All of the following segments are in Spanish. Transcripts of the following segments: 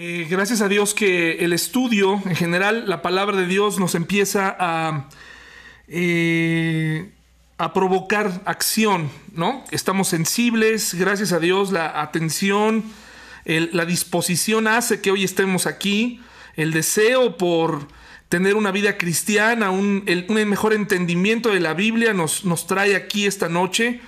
Eh, gracias a Dios que el estudio, en general, la palabra de Dios nos empieza a, eh, a provocar acción, ¿no? Estamos sensibles, gracias a Dios, la atención, la disposición hace que hoy estemos aquí, el deseo por tener una vida cristiana, un, mejor entendimiento de la Biblia nos, nos trae aquí esta noche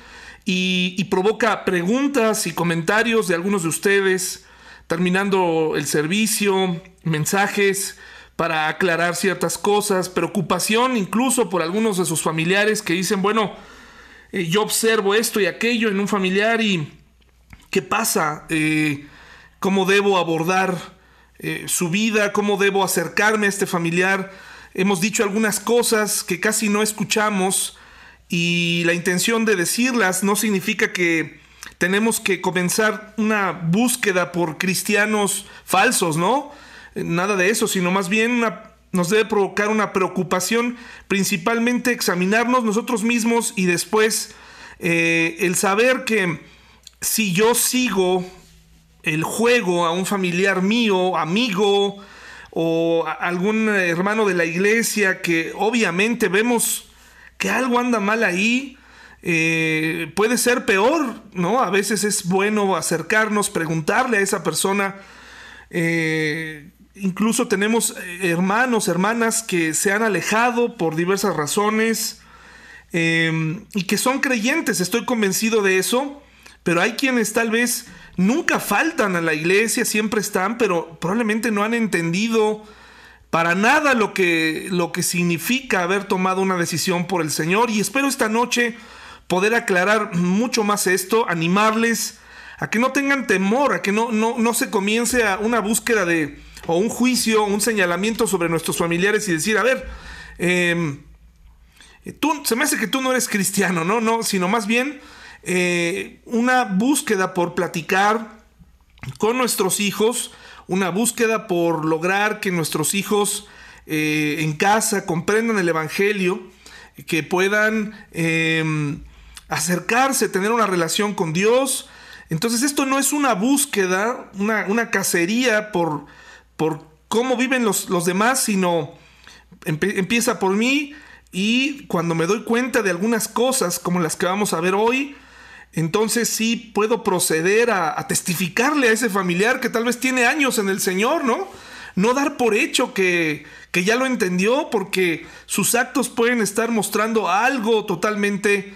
y, provoca preguntas y comentarios de algunos de ustedes, terminando el servicio, mensajes para aclarar ciertas cosas, preocupación incluso por algunos de sus familiares que dicen, bueno, eh, yo observo esto y aquello en un familiar y ¿qué pasa? Eh, ¿Cómo debo abordar eh, su vida? ¿Cómo debo acercarme a este familiar? Hemos dicho algunas cosas que casi no escuchamos y la intención de decirlas no significa que tenemos que comenzar una búsqueda por cristianos falsos, ¿no? Nada de eso, sino más bien nos debe provocar una preocupación, principalmente examinarnos nosotros mismos y después eh, el saber que si yo sigo el juego a un familiar mío, amigo o algún hermano de la iglesia que obviamente vemos que algo anda mal ahí. Eh, puede ser peor, ¿no? A veces es bueno acercarnos, preguntarle a esa persona. Eh, incluso tenemos eh, hermanos, hermanas que se han alejado por diversas razones y que son creyentes, estoy convencido de eso, pero hay quienes tal vez nunca faltan a la iglesia, siempre están, pero probablemente no han entendido para nada lo que, lo que significa haber tomado una decisión por el Señor y espero esta noche poder aclarar mucho más esto, animarles a que no tengan temor, a que no, no, se comience a una búsqueda de, o un juicio, un señalamiento sobre nuestros familiares y decir, a ver, em, tú, se me hace que tú no eres cristiano, ¿no? No, sino más bien eh, una búsqueda por platicar con nuestros hijos, una búsqueda por lograr que nuestros hijos eh, en casa comprendan el Evangelio, que puedan em, acercarse, tener una relación con Dios. Entonces esto no es una búsqueda, una, cacería por, por cómo viven los, los demás, sino empieza por mí y cuando me doy cuenta de algunas cosas como las que vamos a ver hoy, entonces sí puedo proceder a, testificarle a ese familiar que tal vez tiene años en el Señor, ¿no? No dar por hecho que, ya lo entendió porque sus actos pueden estar mostrando algo totalmente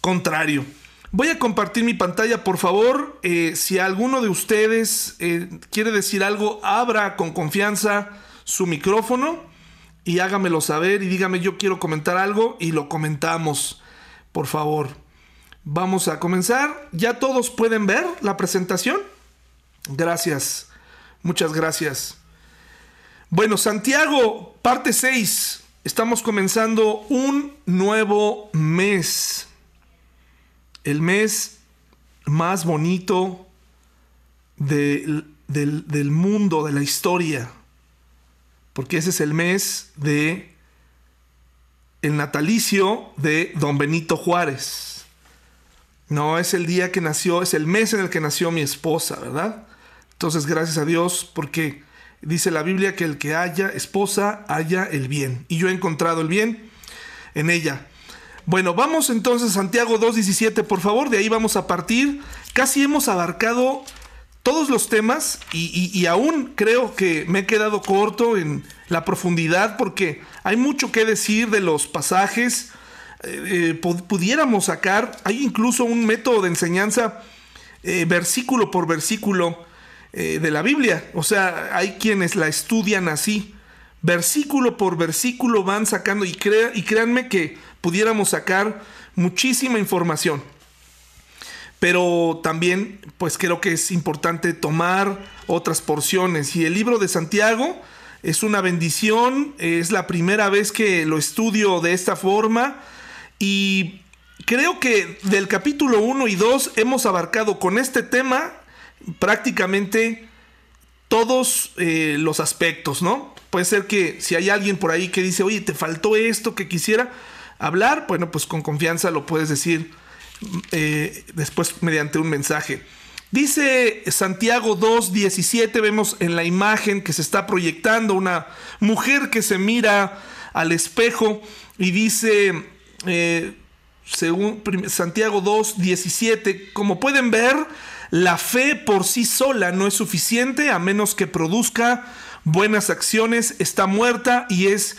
contrario. Voy a compartir mi pantalla, por favor. Eh, si alguno de ustedes eh, quiere decir algo, abra con confianza su micrófono y hágamelo saber y dígame yo quiero comentar algo y lo comentamos, por favor. Vamos a comenzar. ¿Ya todos pueden ver la presentación? Gracias. Muchas gracias. Bueno, Santiago, parte 6. Estamos comenzando un nuevo mes. El mes más bonito del, del mundo, de la historia. Porque ese es el mes de el natalicio de don Benito Juárez. No, es el día que nació, es el mes en el que nació mi esposa, ¿verdad? Entonces, gracias a Dios, porque dice la Biblia que el que haya esposa, haya el bien. Y yo he encontrado el bien en ella. Bueno, vamos entonces a Santiago 2.17, por favor, de ahí vamos a partir. Casi hemos abarcado todos los temas y, aún creo que me he quedado corto en la profundidad porque hay mucho que decir de los pasajes eh, pudiéramos sacar, hay incluso un método de enseñanza eh, versículo por versículo eh, de la Biblia. O sea, hay quienes la estudian así. Versículo por versículo van sacando y, y créanme que pudiéramos sacar muchísima información. Pero también, pues creo que es importante tomar otras porciones. Y el libro de Santiago es una bendición, es la primera vez que lo estudio de esta forma y creo que del capítulo 1 y 2 hemos abarcado con este tema prácticamente todos eh, los aspectos, ¿no? Puede ser que si hay alguien por ahí que dice, oye, te faltó esto que quisiera hablar, bueno, pues con confianza lo puedes decir eh, después mediante un mensaje. Dice Santiago 2, 17, vemos en la imagen que se está proyectando una mujer que se mira al espejo y dice, eh, según Santiago 2, 17, como pueden ver, la fe por sí sola no es suficiente a menos que produzca buenas acciones, está muerta y es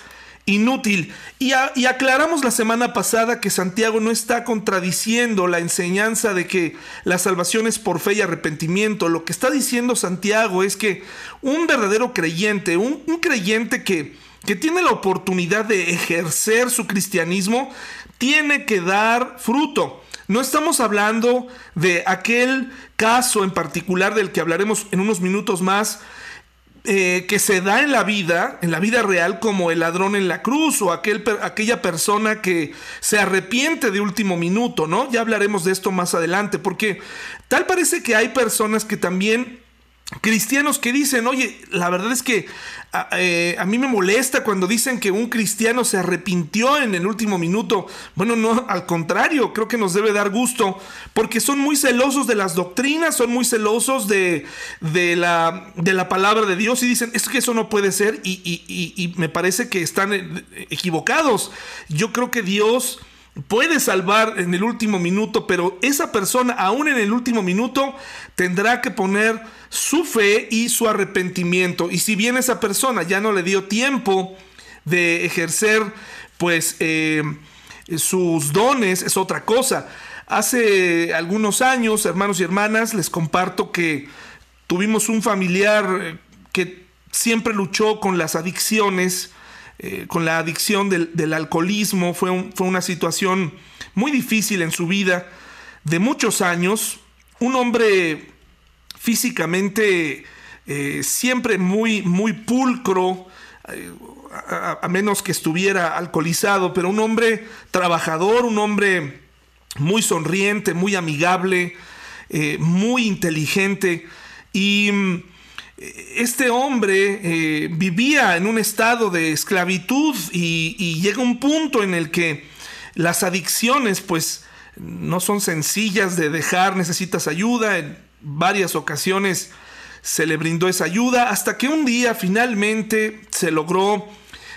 inútil. Y, aclaramos la semana pasada que Santiago no está contradiciendo la enseñanza de que la salvación es por fe y arrepentimiento. Lo que está diciendo Santiago es que un verdadero creyente, un, un creyente que, que tiene la oportunidad de ejercer su cristianismo, tiene que dar fruto. No estamos hablando de aquel caso en particular del que hablaremos en unos minutos más, eh, que se da en la vida, en la vida real, como el ladrón en la cruz o aquel, aquella persona que se arrepiente de último minuto, ¿no? Ya hablaremos de esto más adelante, porque tal parece que hay personas que también cristianos que dicen, oye, la verdad es que eh, a, mí me molesta cuando dicen que un cristiano se arrepintió en el último minuto. Bueno, no, al contrario, creo que nos debe dar gusto, porque son muy celosos de las doctrinas, son muy celosos de, de, la, de la, palabra de Dios y dicen, es que eso no puede ser y, me parece que están eh, equivocados. Yo creo que Dios puede salvar en el último minuto, pero esa persona aún en el último minuto tendrá que poner su fe y su arrepentimiento. Y si bien esa persona ya no le dio tiempo de ejercer pues eh, sus dones, es otra cosa. Hace algunos años, hermanos y hermanas, les comparto que tuvimos un familiar eh, que siempre luchó con las adicciones, eh, con la adicción del, alcoholismo. Fue, fue, una situación muy difícil en su vida, de muchos años. Un hombre físicamente eh, siempre muy, muy pulcro, eh, a, menos que estuviera alcoholizado, pero un hombre trabajador, un hombre muy sonriente, muy amigable, muy inteligente. Y mm, este hombre eh, vivía en un estado de esclavitud y, llega un punto en el que las adicciones pues no son sencillas de dejar, necesitas ayuda. En varias ocasiones se le brindó esa ayuda hasta que un día finalmente se logró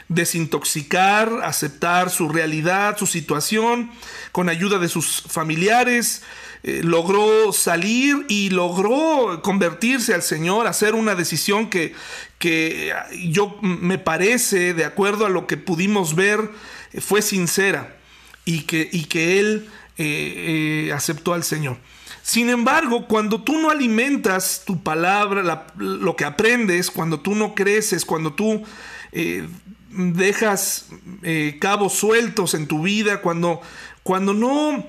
desintoxicar, aceptar su realidad, su situación, con ayuda de sus familiares, eh, logró salir y logró convertirse al Señor, hacer una decisión que, que yo me parece, de acuerdo a lo que pudimos ver, fue sincera y que, y que él eh, eh, aceptó al Señor. Sin embargo, cuando tú no alimentas tu palabra, lo que aprendes, cuando tú no creces, cuando tú dejas cabos sueltos en tu vida, cuando, cuando no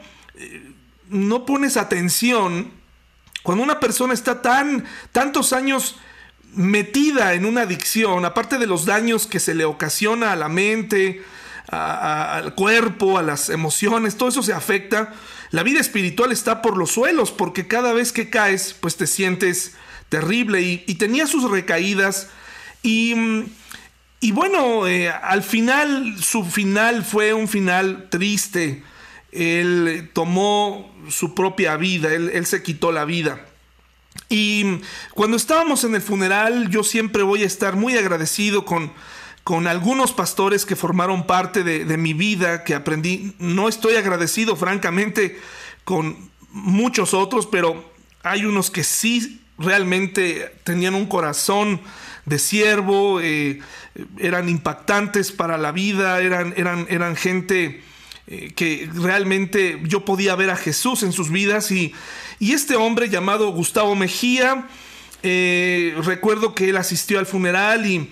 no pones atención, cuando una persona está tan tantos años metida en una adicción, aparte de los daños que se le ocasiona a la mente, al cuerpo, a las emociones, todo eso se afecta. La vida espiritual está por los suelos porque cada vez que caes, pues te sientes terrible y, tenía sus recaídas y, y bueno, eh, al final su final fue un final triste él tomó su propia vida, él, se quitó la vida. Y cuando estábamos en el funeral, yo siempre voy a estar muy agradecido con, con algunos pastores que formaron parte de, mi vida, que aprendí. No estoy agradecido, francamente, con muchos otros, pero hay unos que sí realmente tenían un corazón de siervo, eh, eran impactantes para la vida, eran, eran, eran gente eh, que realmente yo podía ver a Jesús en sus vidas y, y este hombre llamado Gustavo Mejía, eh, recuerdo que él asistió al funeral y,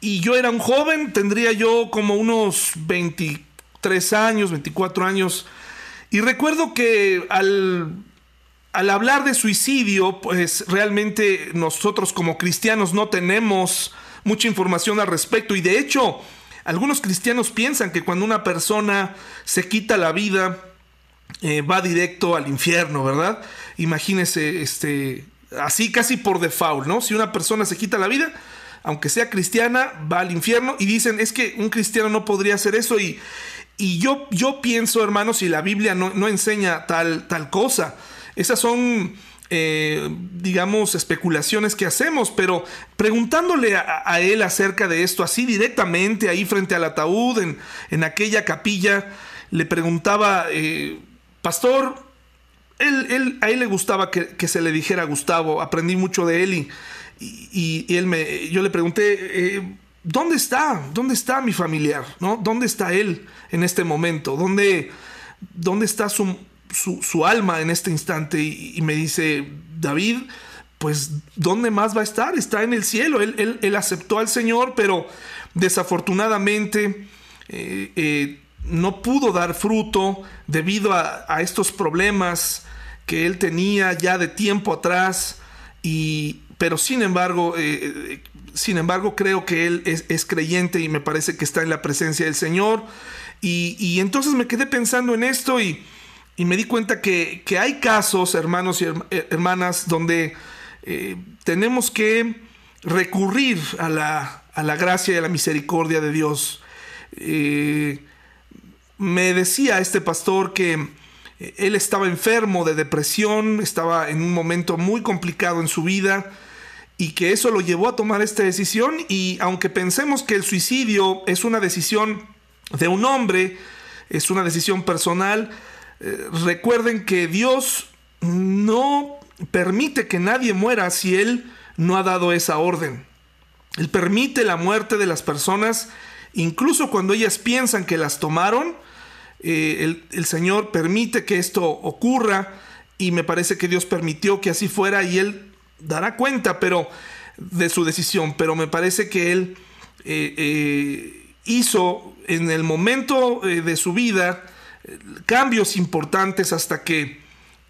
y yo era un joven, tendría yo como unos 23 años, 24 años, y recuerdo que al, al hablar de suicidio, pues realmente nosotros como cristianos no tenemos mucha información al respecto y de hecho algunos cristianos piensan que cuando una persona se quita la vida, eh, va directo al infierno, ¿verdad? Imagínese, este, así casi por default, ¿no? Si una persona se quita la vida, aunque sea cristiana, va al infierno y dicen, es que un cristiano no podría hacer eso y, y yo, yo pienso, hermanos, si la Biblia no, no enseña tal, tal cosa, esas son eh, digamos, especulaciones que hacemos, pero preguntándole a, él acerca de esto, así directamente, ahí frente al ataúd, en, en aquella capilla, le preguntaba, eh, pastor, él, a él le gustaba que, se le dijera Gustavo, aprendí mucho de él y, él me, yo le pregunté, eh, ¿dónde está? ¿Dónde está mi familiar? ¿No? ¿Dónde está él en este momento? ¿Dónde, dónde está su, su, alma en este instante? Y, me dice, David, pues ¿dónde más va a estar? Está en el cielo. Él, él, aceptó al Señor, pero desafortunadamente eh, eh, no pudo dar fruto debido a, estos problemas que él tenía ya de tiempo atrás. Y, pero sin embargo, eh, sin embargo, creo que él es, creyente y me parece que está en la presencia del Señor. Y, entonces me quedé pensando en esto y, me di cuenta que, hay casos, hermanos y eh, hermanas, donde eh, tenemos que recurrir a la, a la, gracia y a la misericordia de Dios. Eh, me decía este pastor que él estaba enfermo de depresión, estaba en un momento muy complicado en su vida y que eso lo llevó a tomar esta decisión y aunque pensemos que el suicidio es una decisión de un hombre, es una decisión personal, eh, recuerden que Dios no permite que nadie muera si Él no ha dado esa orden. Él permite la muerte de las personas, incluso cuando ellas piensan que las tomaron, eh, el, Señor permite que esto ocurra y me parece que Dios permitió que así fuera y Él dará cuenta pero, de su decisión, pero me parece que él eh, hizo en el momento de su vida cambios importantes hasta que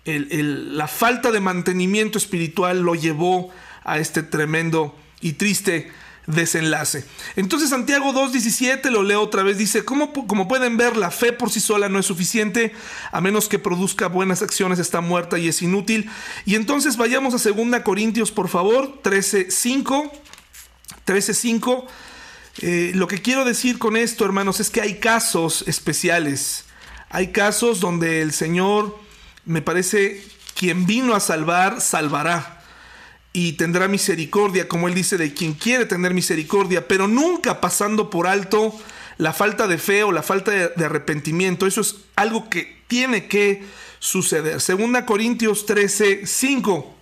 la falta de mantenimiento espiritual lo llevó a este tremendo y triste desenlace. Entonces Santiago 2.17, lo leo otra vez, dice, como, como pueden ver, la fe por sí sola no es suficiente, a menos que produzca buenas acciones, está muerta y es inútil. Y entonces vayamos a 2 Corintios, por favor, 13.5. 13.5. Eh, lo que quiero decir con esto, hermanos, es que hay casos especiales. Hay casos donde el Señor, me parece, quien vino a salvar, salvará y tendrá misericordia, como él dice, de quien quiere tener misericordia, pero nunca pasando por alto la falta de fe o la falta de, arrepentimiento. Eso es algo que tiene que suceder. Segunda Corintios 13, 5.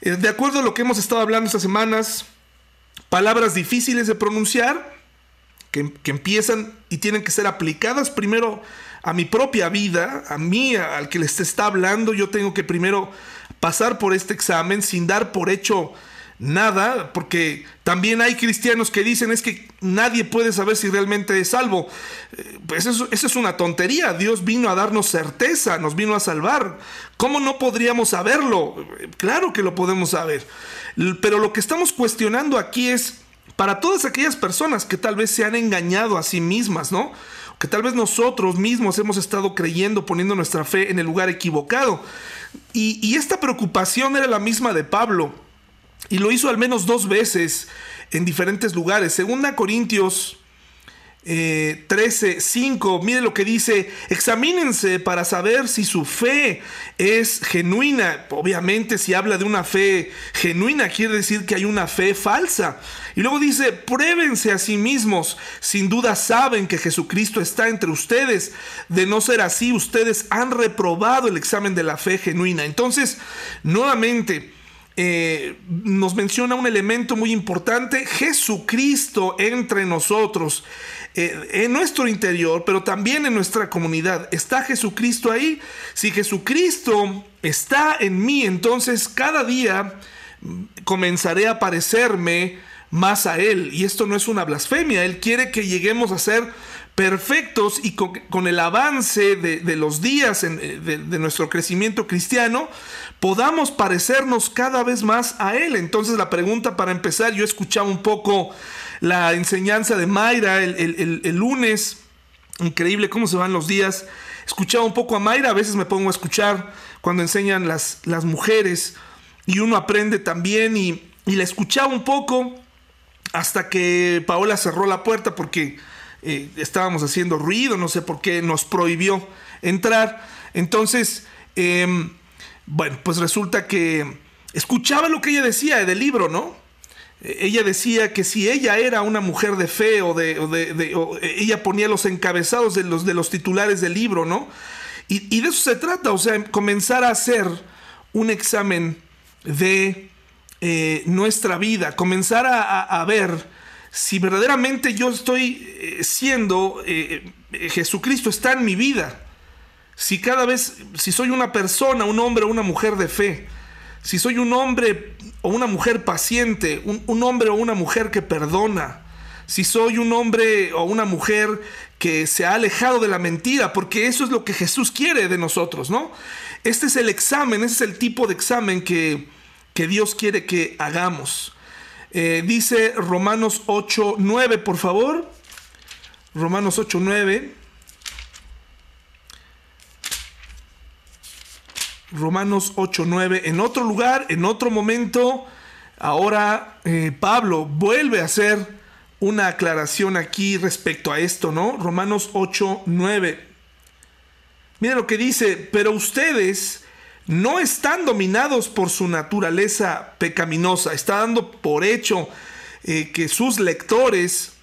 Eh, de acuerdo a lo que hemos estado hablando estas semanas, palabras difíciles de pronunciar, que, empiezan y tienen que ser aplicadas primero a mi propia vida, a mí, al que les está hablando, yo tengo que primero pasar por este examen sin dar por hecho nada, porque también hay cristianos que dicen es que nadie puede saber si realmente es salvo. Eh, pues eso, eso, es una tontería. Dios vino a darnos certeza, nos vino a salvar. ¿Cómo no podríamos saberlo? Claro que lo podemos saber. Pero lo que estamos cuestionando aquí es para todas aquellas personas que tal vez se han engañado a sí mismas, ¿no? Que tal vez nosotros mismos hemos estado creyendo, poniendo nuestra fe en el lugar equivocado. Y, esta preocupación era la misma de Pablo. Y lo hizo al menos dos veces en diferentes lugares. Segunda Corintios 13, eh, 5, mire lo que dice, examínense para saber si su fe es genuina. Obviamente si habla de una fe genuina quiere decir que hay una fe falsa. Y luego dice, pruébense a sí mismos, sin duda saben que Jesucristo está entre ustedes. De no ser así, ustedes han reprobado el examen de la fe genuina. Entonces, nuevamente, eh, nos menciona un elemento muy importante, Jesucristo entre nosotros, eh, en nuestro interior, pero también en nuestra comunidad. ¿Está Jesucristo ahí? Si Jesucristo está en mí, entonces cada día comenzaré a parecerme más a Él. Y esto no es una blasfemia, Él quiere que lleguemos a ser perfectos y con, el avance de, los días eh, de, nuestro crecimiento cristiano, podamos parecernos cada vez más a Él. Entonces la pregunta para empezar, yo escuchaba un poco la enseñanza de Mayra el, lunes, increíble cómo se van los días. Escuchaba un poco a Mayra, a veces me pongo a escuchar cuando enseñan las, las mujeres y uno aprende también y, y la escuchaba un poco hasta que Paola cerró la puerta porque eh, estábamos haciendo ruido, no sé por qué nos prohibió entrar. Entonces, em, Bueno, pues resulta que escuchaba lo que ella decía del libro, ¿no? Ella decía que si ella era una mujer de fe o de, ella ponía los encabezados de los, de los titulares del libro, ¿no? Y, de eso se trata, o sea, comenzar a hacer un examen de eh, nuestra vida, comenzar a, ver si verdaderamente yo estoy eh, siendo, eh, Jesucristo está en mi vida, si cada vez, si soy una persona, un hombre o una mujer de fe, si soy un hombre o una mujer paciente, un, hombre o una mujer que perdona, si soy un hombre o una mujer que se ha alejado de la mentira, porque eso es lo que Jesús quiere de nosotros, ¿no? Este es el examen, ese es el tipo de examen que, que Dios quiere que hagamos. Eh, dice Romanos 8, 9, por favor. Romanos 8, 9. Romanos 8, 9. En otro lugar, en otro momento, ahora eh, Pablo vuelve a hacer una aclaración aquí respecto a esto, ¿no? Romanos 8, 9. Mira lo que dice, pero ustedes no están dominados por su naturaleza pecaminosa. Está dando por hecho eh, que sus lectores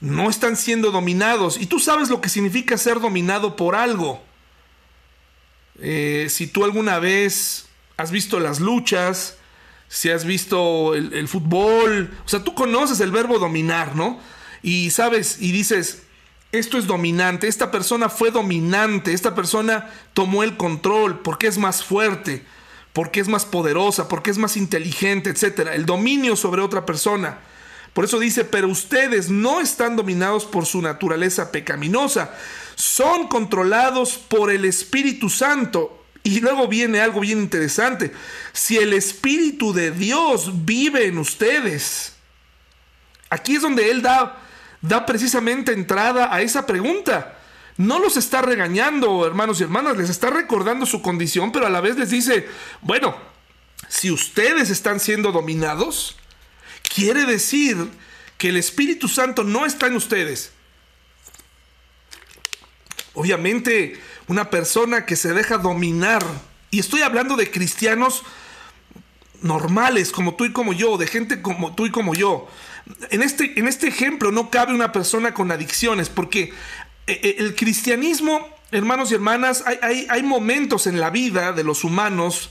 no están siendo dominados. Y tú sabes lo que significa ser dominado por algo. Eh, si tú alguna vez has visto las luchas, si has visto el, fútbol, o sea, tú conoces el verbo dominar, ¿no? Y sabes, y dices, esto es dominante, esta persona fue dominante, esta persona tomó el control porque es más fuerte, porque es más poderosa, porque es más inteligente, etc. El dominio sobre otra persona. Por eso dice, pero ustedes no están dominados por su naturaleza pecaminosa, son controlados por el Espíritu Santo. Y luego viene algo bien interesante. Si el Espíritu de Dios vive en ustedes, aquí es donde Él da, da precisamente entrada a esa pregunta. No los está regañando, hermanos y hermanas, les está recordando su condición, pero a la vez les dice, bueno, si ustedes están siendo dominados, quiere decir que el Espíritu Santo no está en ustedes. Obviamente, una persona que se deja dominar, y estoy hablando de cristianos normales, como tú y como yo, de gente como tú y como yo. En este, en este ejemplo no cabe una persona con adicciones, porque eh, eh, el cristianismo, hermanos y hermanas, hay, hay, momentos en la vida de los humanos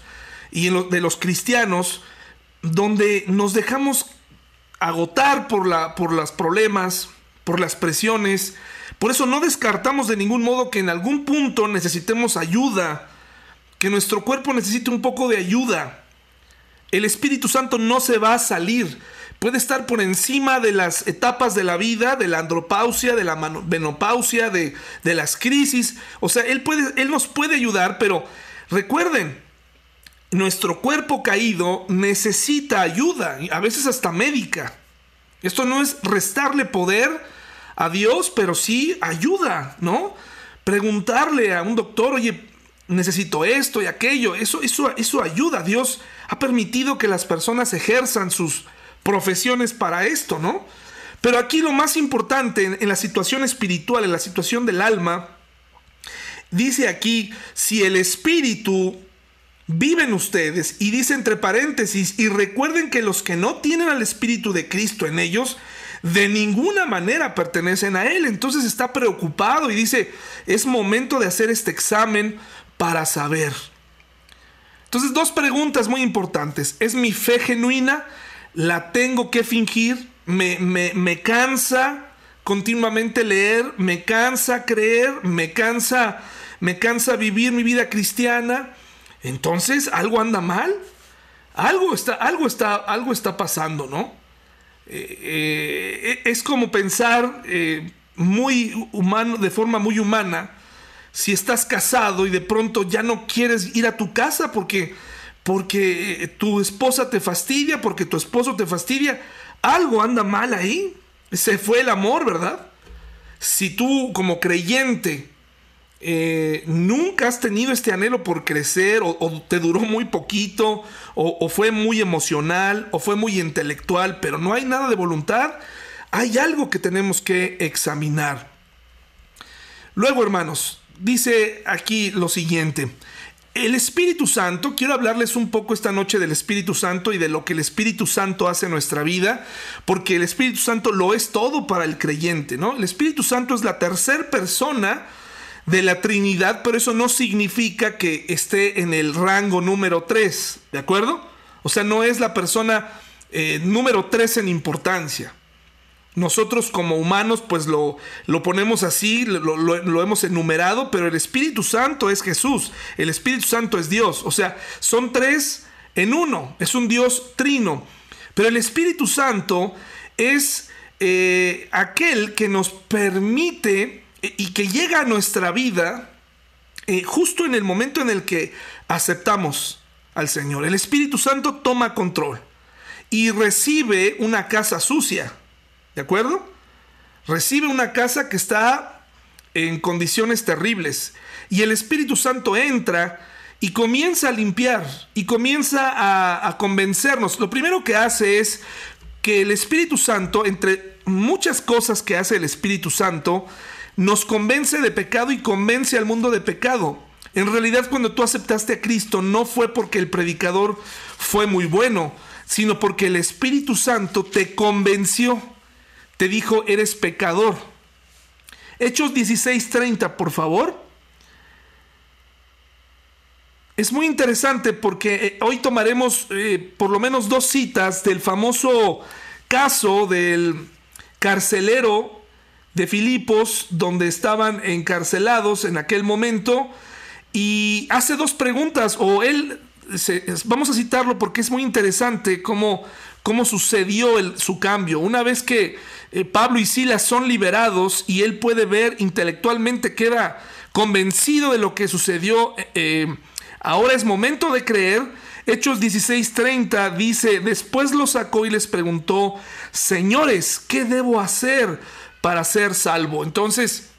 y de los cristianos donde nos dejamos agotar por, la, por los problemas, por las presiones, por eso no descartamos de ningún modo que en algún punto necesitemos ayuda, que nuestro cuerpo necesite un poco de ayuda. El Espíritu Santo no se va a salir. Puede estar por encima de las etapas de la vida, de la andropausia, de la menopausia, de, las crisis. O sea, él, él nos puede ayudar, pero recuerden, nuestro cuerpo caído necesita ayuda, a veces hasta médica. Esto no es restarle poder a Dios, pero sí ayuda, ¿no? Preguntarle a un doctor, oye, necesito esto y aquello, eso, eso, eso ayuda. Dios ha permitido que las personas ejerzan sus profesiones para esto, ¿no? Pero aquí lo más importante en, en la situación espiritual, en la situación del alma, dice aquí, si el espíritu vive en ustedes, y dice entre paréntesis, y recuerden que los que no tienen al espíritu de Cristo en ellos, de ninguna manera pertenecen a Él. Entonces está preocupado y dice, es momento de hacer este examen para saber. Entonces dos preguntas muy importantes. ¿Es mi fe genuina? ¿La tengo que fingir? ¿Me, me, cansa continuamente leer? ¿Me cansa creer? ¿Me cansa, ¿Me cansa vivir mi vida cristiana? Entonces algo anda mal. Algo está, algo está, algo está pasando, ¿no? Eh, eh, es como pensar eh, muy humano, de forma muy humana, si estás casado y de pronto ya no quieres ir a tu casa porque, porque tu esposa te fastidia, porque tu esposo te fastidia, algo anda mal ahí. Se fue el amor, ¿verdad? Si tú como creyente eh, nunca has tenido este anhelo por crecer o, te duró muy poquito o, fue muy emocional o fue muy intelectual, pero no hay nada de voluntad, hay algo que tenemos que examinar. Luego, hermanos, dice aquí lo siguiente. el Espíritu Santo, quiero hablarles un poco esta noche del Espíritu Santo y de lo que el Espíritu Santo hace en nuestra vida, porque el Espíritu Santo lo es todo para el creyente, ¿no? El Espíritu Santo es la tercera persona de la Trinidad, pero eso no significa que esté en el rango número 3, ¿de acuerdo? O sea, no es la persona eh, número 3 en importancia. Nosotros como humanos pues lo, lo ponemos así, lo, lo, hemos enumerado, pero el Espíritu Santo es Jesús, el Espíritu Santo es Dios, o sea, son tres en uno, es un Dios trino, pero el Espíritu Santo es eh, aquel que nos permite y que llega a nuestra vida eh, justo en el momento en el que aceptamos al Señor. El Espíritu Santo toma control y recibe una casa sucia. ¿De acuerdo? Recibe una casa que está en condiciones terribles y el Espíritu Santo entra y comienza a limpiar y comienza a, convencernos. Lo primero que hace es que el Espíritu Santo, entre muchas cosas que hace el Espíritu Santo, nos convence de pecado y convence al mundo de pecado. En realidad cuando tú aceptaste a Cristo no fue porque el predicador fue muy bueno, sino porque el Espíritu Santo te convenció te dijo, eres pecador. Hechos 16:30, por favor. Es muy interesante porque eh, hoy tomaremos eh, por lo menos dos citas del famoso caso del carcelero de Filipos, donde estaban encarcelados en aquel momento, y hace dos preguntas, o él, vamos a citarlo porque es muy interesante cómo, cómo sucedió su cambio. Una vez que eh, Pablo y Silas son liberados y él puede ver intelectualmente, queda convencido de lo que sucedió. Eh, eh, ahora es momento de creer. Hechos 16:30 dice, después lo sacó y les preguntó, señores, ¿qué debo hacer para ser salvo? Entonces,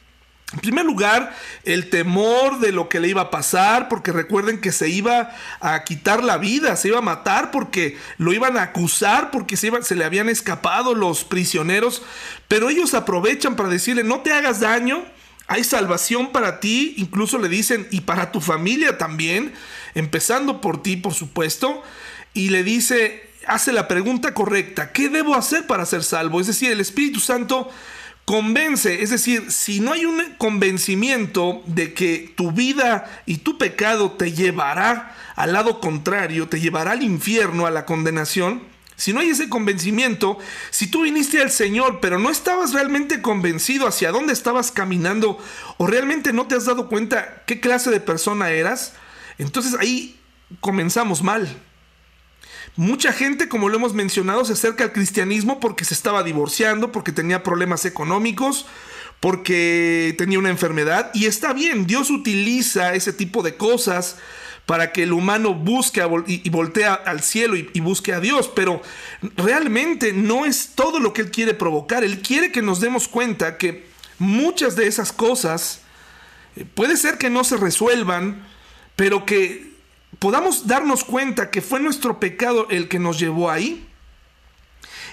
en primer lugar, el temor de lo que le iba a pasar, porque recuerden que se iba a quitar la vida, se iba a matar porque lo iban a acusar, porque se, se le habían escapado los prisioneros, pero ellos aprovechan para decirle, no te hagas daño, hay salvación para ti, incluso le dicen, y para tu familia también, empezando por ti, por supuesto, y le dice, hace la pregunta correcta, ¿qué debo hacer para ser salvo? Es decir, el Espíritu Santo convence, es decir, si no hay un convencimiento de que tu vida y tu pecado te llevará al lado contrario, te llevará al infierno, a la condenación, si no hay ese convencimiento, si tú viniste al Señor pero no estabas realmente convencido hacia dónde estabas caminando o realmente no te has dado cuenta qué clase de persona eras, entonces ahí comenzamos mal. Mucha gente, como lo hemos mencionado, se acerca al cristianismo porque se estaba divorciando, porque tenía problemas económicos, porque tenía una enfermedad. Y está bien, Dios utiliza ese tipo de cosas para que el humano busque y voltee al cielo y, busque a Dios, pero realmente no es todo lo que Él quiere provocar. Él quiere que nos demos cuenta que muchas de esas cosas eh, puede ser que no se resuelvan, pero que podamos darnos cuenta que fue nuestro pecado el que nos llevó ahí.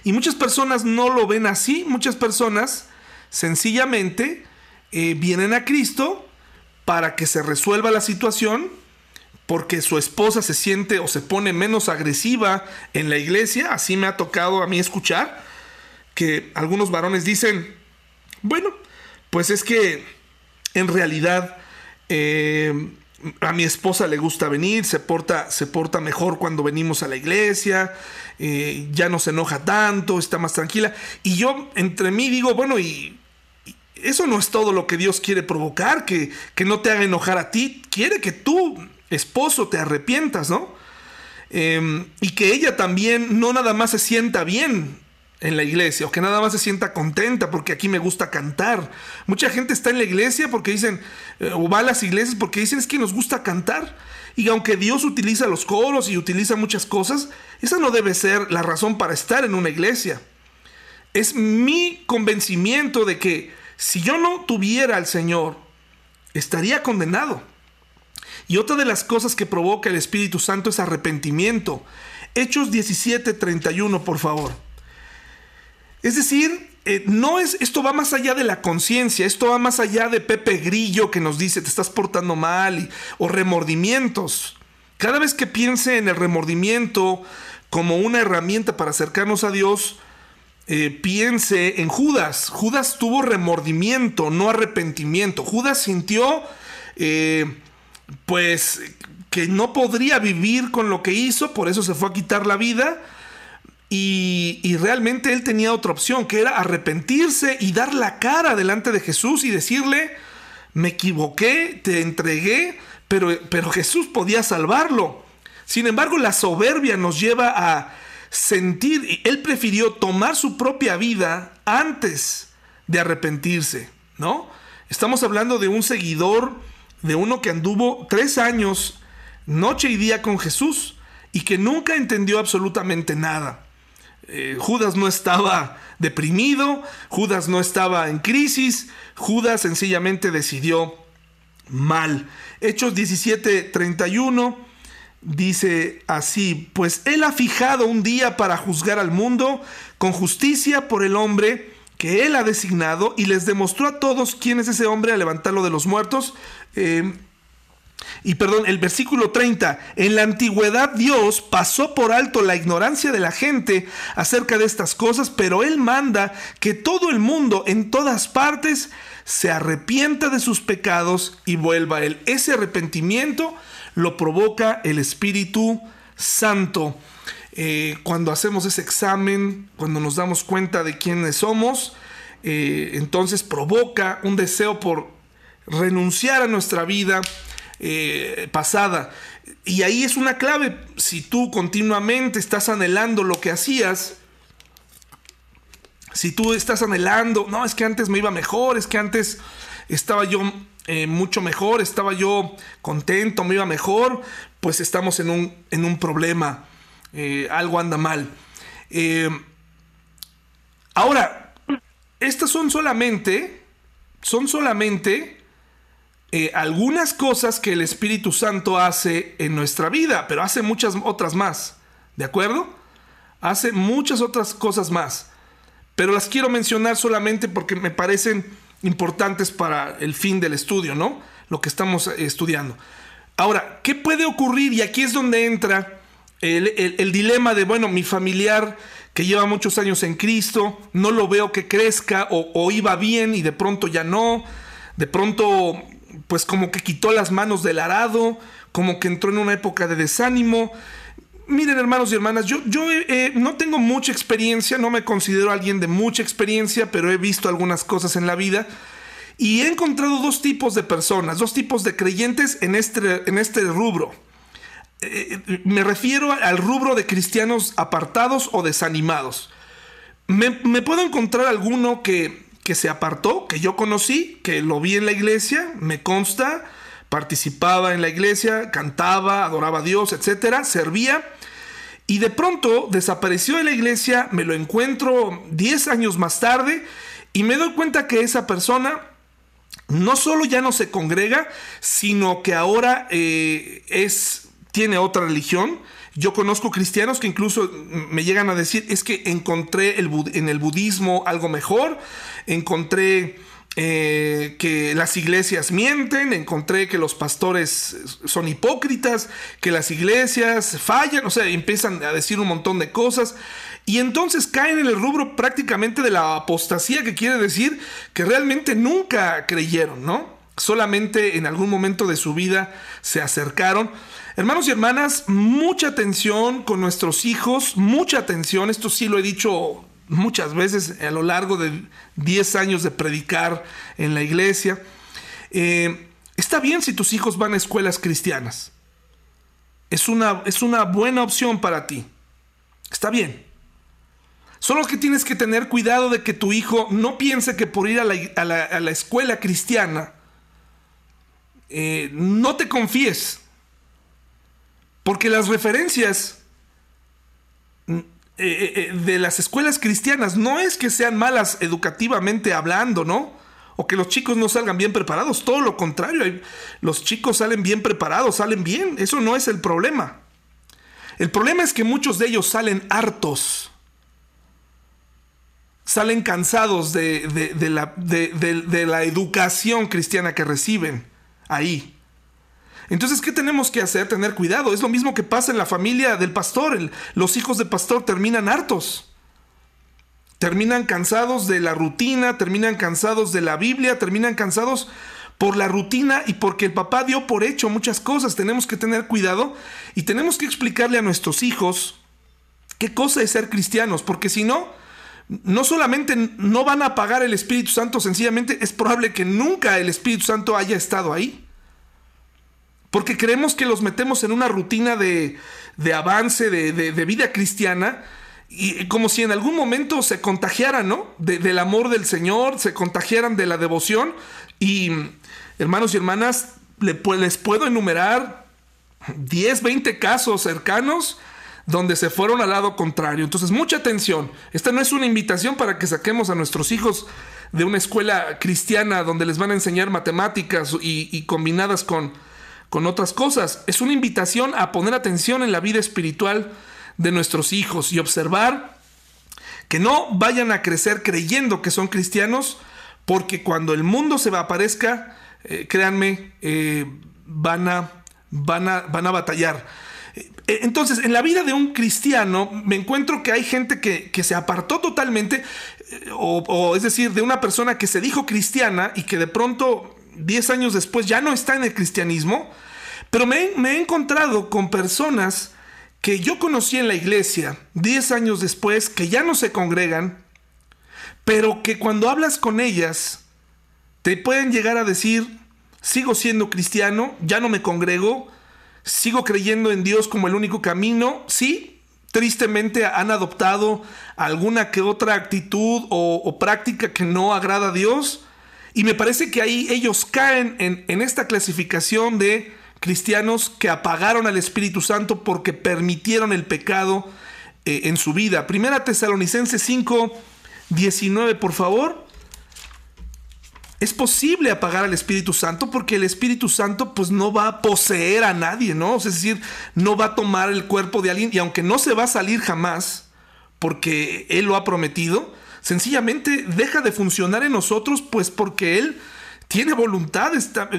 Y muchas personas no lo ven así, muchas personas sencillamente eh, vienen a Cristo para que se resuelva la situación, porque su esposa se siente o se pone menos agresiva en la iglesia, así me ha tocado a mí escuchar, que algunos varones dicen, bueno, pues es que en realidad eh, a mi esposa le gusta venir, se porta, se porta mejor cuando venimos a la iglesia, eh, ya no se enoja tanto, está más tranquila. Y yo entre mí digo, bueno, y, eso no es todo lo que Dios quiere provocar, que, que, no te haga enojar a ti, quiere que tú, esposo, te arrepientas, ¿no? Em, y que ella también no nada más se sienta bien en la iglesia o que nada más se sienta contenta porque aquí me gusta cantar. Mucha gente está en la iglesia porque dicen, eh, o va a las iglesias porque dicen es que nos gusta cantar. Y aunque Dios utiliza los coros y utiliza muchas cosas, esa no debe ser la razón para estar en una iglesia. Es mi convencimiento de que si yo no tuviera al Señor, estaría condenado. Y otra de las cosas que provoca el Espíritu Santo es arrepentimiento. Hechos 17:31, por favor. Es decir, eh, no es, esto va más allá de la conciencia, esto va más allá de Pepe Grillo que nos dice te estás portando mal o remordimientos. Cada vez que piense en el remordimiento como una herramienta para acercarnos a Dios, eh, piense en Judas. Judas tuvo remordimiento, no arrepentimiento. Judas sintió, eh, pues, que no podría vivir con lo que hizo, por eso se fue a quitar la vida. Y, realmente él tenía otra opción, que era arrepentirse y dar la cara delante de Jesús y decirle, me equivoqué, te entregué, pero, pero Jesús podía salvarlo. Sin embargo, la soberbia nos lleva a sentir, él prefirió tomar su propia vida antes de arrepentirse, ¿no? Estamos hablando de un seguidor, de uno que anduvo tres años, noche y día con Jesús, y que nunca entendió absolutamente nada. Eh, Judas no estaba deprimido, Judas no estaba en crisis, Judas sencillamente decidió mal. Hechos 17:31 dice así, pues él ha fijado un día para juzgar al mundo con justicia por el hombre que él ha designado y les demostró a todos quién es ese hombre a levantarlo de los muertos. Eh, y perdón, el versículo 30, en la antigüedad Dios pasó por alto la ignorancia de la gente acerca de estas cosas, pero Él manda que todo el mundo en todas partes se arrepienta de sus pecados y vuelva a Él. Ese arrepentimiento lo provoca el Espíritu Santo. Eh, cuando hacemos ese examen, cuando nos damos cuenta de quiénes somos, eh, entonces provoca un deseo por renunciar a nuestra vida eh, pasada. Y ahí es una clave. Si tú continuamente estás anhelando lo que hacías, si tú estás anhelando, no, es que antes me iba mejor, es que antes estaba yo eh, mucho mejor, estaba yo contento, me iba mejor, pues estamos en un, en un problema, eh, algo anda mal. ahora, estas son solamente, son solamente eh, algunas cosas que el Espíritu Santo hace en nuestra vida, pero hace muchas otras más. ¿De acuerdo? Hace muchas otras cosas más. Pero las quiero mencionar solamente porque me parecen importantes para el fin del estudio, ¿no? Lo que estamos eh, estudiando. Ahora, ¿qué puede ocurrir? Y aquí es donde entra el, dilema de, bueno, mi familiar que lleva muchos años en Cristo, no lo veo que crezca o, o iba bien y de pronto ya no. De pronto pues como que quitó las manos del arado, como que entró en una época de desánimo. Miren hermanos y hermanas, yo, yo eh, no tengo mucha experiencia, no me considero alguien de mucha experiencia, pero he visto algunas cosas en la vida y he encontrado dos tipos de personas, dos tipos de creyentes en este, en este rubro. Eh, eh, me refiero al rubro de cristianos apartados o desanimados. Me, me puedo encontrar alguno que que se apartó, que yo conocí, que lo vi en la iglesia, me consta, participaba en la iglesia, cantaba, adoraba a Dios, etcétera, servía. Y de pronto desapareció de la iglesia, me lo encuentro 10 años más tarde y me doy cuenta que esa persona no solo ya no se congrega, sino que ahora eh, es, tiene otra religión, yo conozco cristianos que incluso me llegan a decir, es que encontré en el budismo algo mejor, encontré eh, que las iglesias mienten, encontré que los pastores son hipócritas, que las iglesias fallan, o sea, empiezan a decir un montón de cosas. Y entonces caen en el rubro prácticamente de la apostasía, que quiere decir que realmente nunca creyeron, ¿no? Solamente en algún momento de su vida se acercaron. Hermanos y hermanas, mucha atención con nuestros hijos, mucha atención, esto sí lo he dicho muchas veces a lo largo de 10 años de predicar en la iglesia. Eh, está bien si tus hijos van a escuelas cristianas. Es una, es una buena opción para ti. Está bien. Solo que tienes que tener cuidado de que tu hijo no piense que por ir a la, escuela cristiana eh, no te confíes porque las referencias mm, eh, eh, eh, de las escuelas cristianas no es que sean malas educativamente hablando, ¿no? O que los chicos no salgan bien preparados, todo lo contrario, los chicos salen bien preparados, salen bien, eso no es el problema. El problema es que muchos de ellos salen hartos. salen cansados de, la, de, la, educación cristiana que reciben ahí. Entonces, ¿qué tenemos que hacer? Tener cuidado. Es lo mismo que pasa en la familia del pastor. los hijos del pastor terminan hartos. Terminan cansados de la rutina, terminan cansados de la Biblia, terminan cansados por la rutina y porque el papá dio por hecho muchas cosas. Tenemos que tener cuidado y tenemos que explicarle a nuestros hijos qué cosa es ser cristianos, porque si no, no solamente no van a pagar el Espíritu Santo, sencillamente es probable que nunca el Espíritu Santo haya estado ahí. Porque creemos que los metemos en una rutina de, avance, de, vida cristiana, y como si en algún momento se contagiaran, ¿no? del amor del Señor, se contagiaran de la devoción. Y hermanos y hermanas, les puedo enumerar 10, 20 casos cercanos donde se fueron al lado contrario. Entonces, mucha atención. Esta no es una invitación para que saquemos a nuestros hijos de una escuela cristiana donde les van a enseñar matemáticas y, combinadas con, con otras cosas. Es una invitación a poner atención en la vida espiritual de nuestros hijos y observar que no vayan a crecer creyendo que son cristianos, porque cuando el mundo se aparezca, eh, créanme, eh, van, a, van, a, van a batallar. Eh, entonces, en la vida de un cristiano me encuentro que hay gente que, se apartó totalmente, eh, o, es decir, de una persona que se dijo cristiana y que de pronto 10 años después ya no está en el cristianismo, pero me, he encontrado con personas que yo conocí en la iglesia 10 años después, que ya no se congregan, pero que cuando hablas con ellas, te pueden llegar a decir, sigo siendo cristiano, ya no me congrego, sigo creyendo en Dios como el único camino, sí, tristemente han adoptado alguna que otra actitud o, práctica que no agrada a Dios. Y me parece que ahí ellos caen en, esta clasificación de cristianos que apagaron al Espíritu Santo porque permitieron el pecado eh, en su vida. Primera Tesalonicenses 5, 19, por favor. Es posible apagar al Espíritu Santo porque el Espíritu Santo pues no va a poseer a nadie, ¿no? Es decir, no va a tomar el cuerpo de alguien y aunque no se va a salir jamás porque Él lo ha prometido, sencillamente deja de funcionar en nosotros pues porque Él tiene voluntad,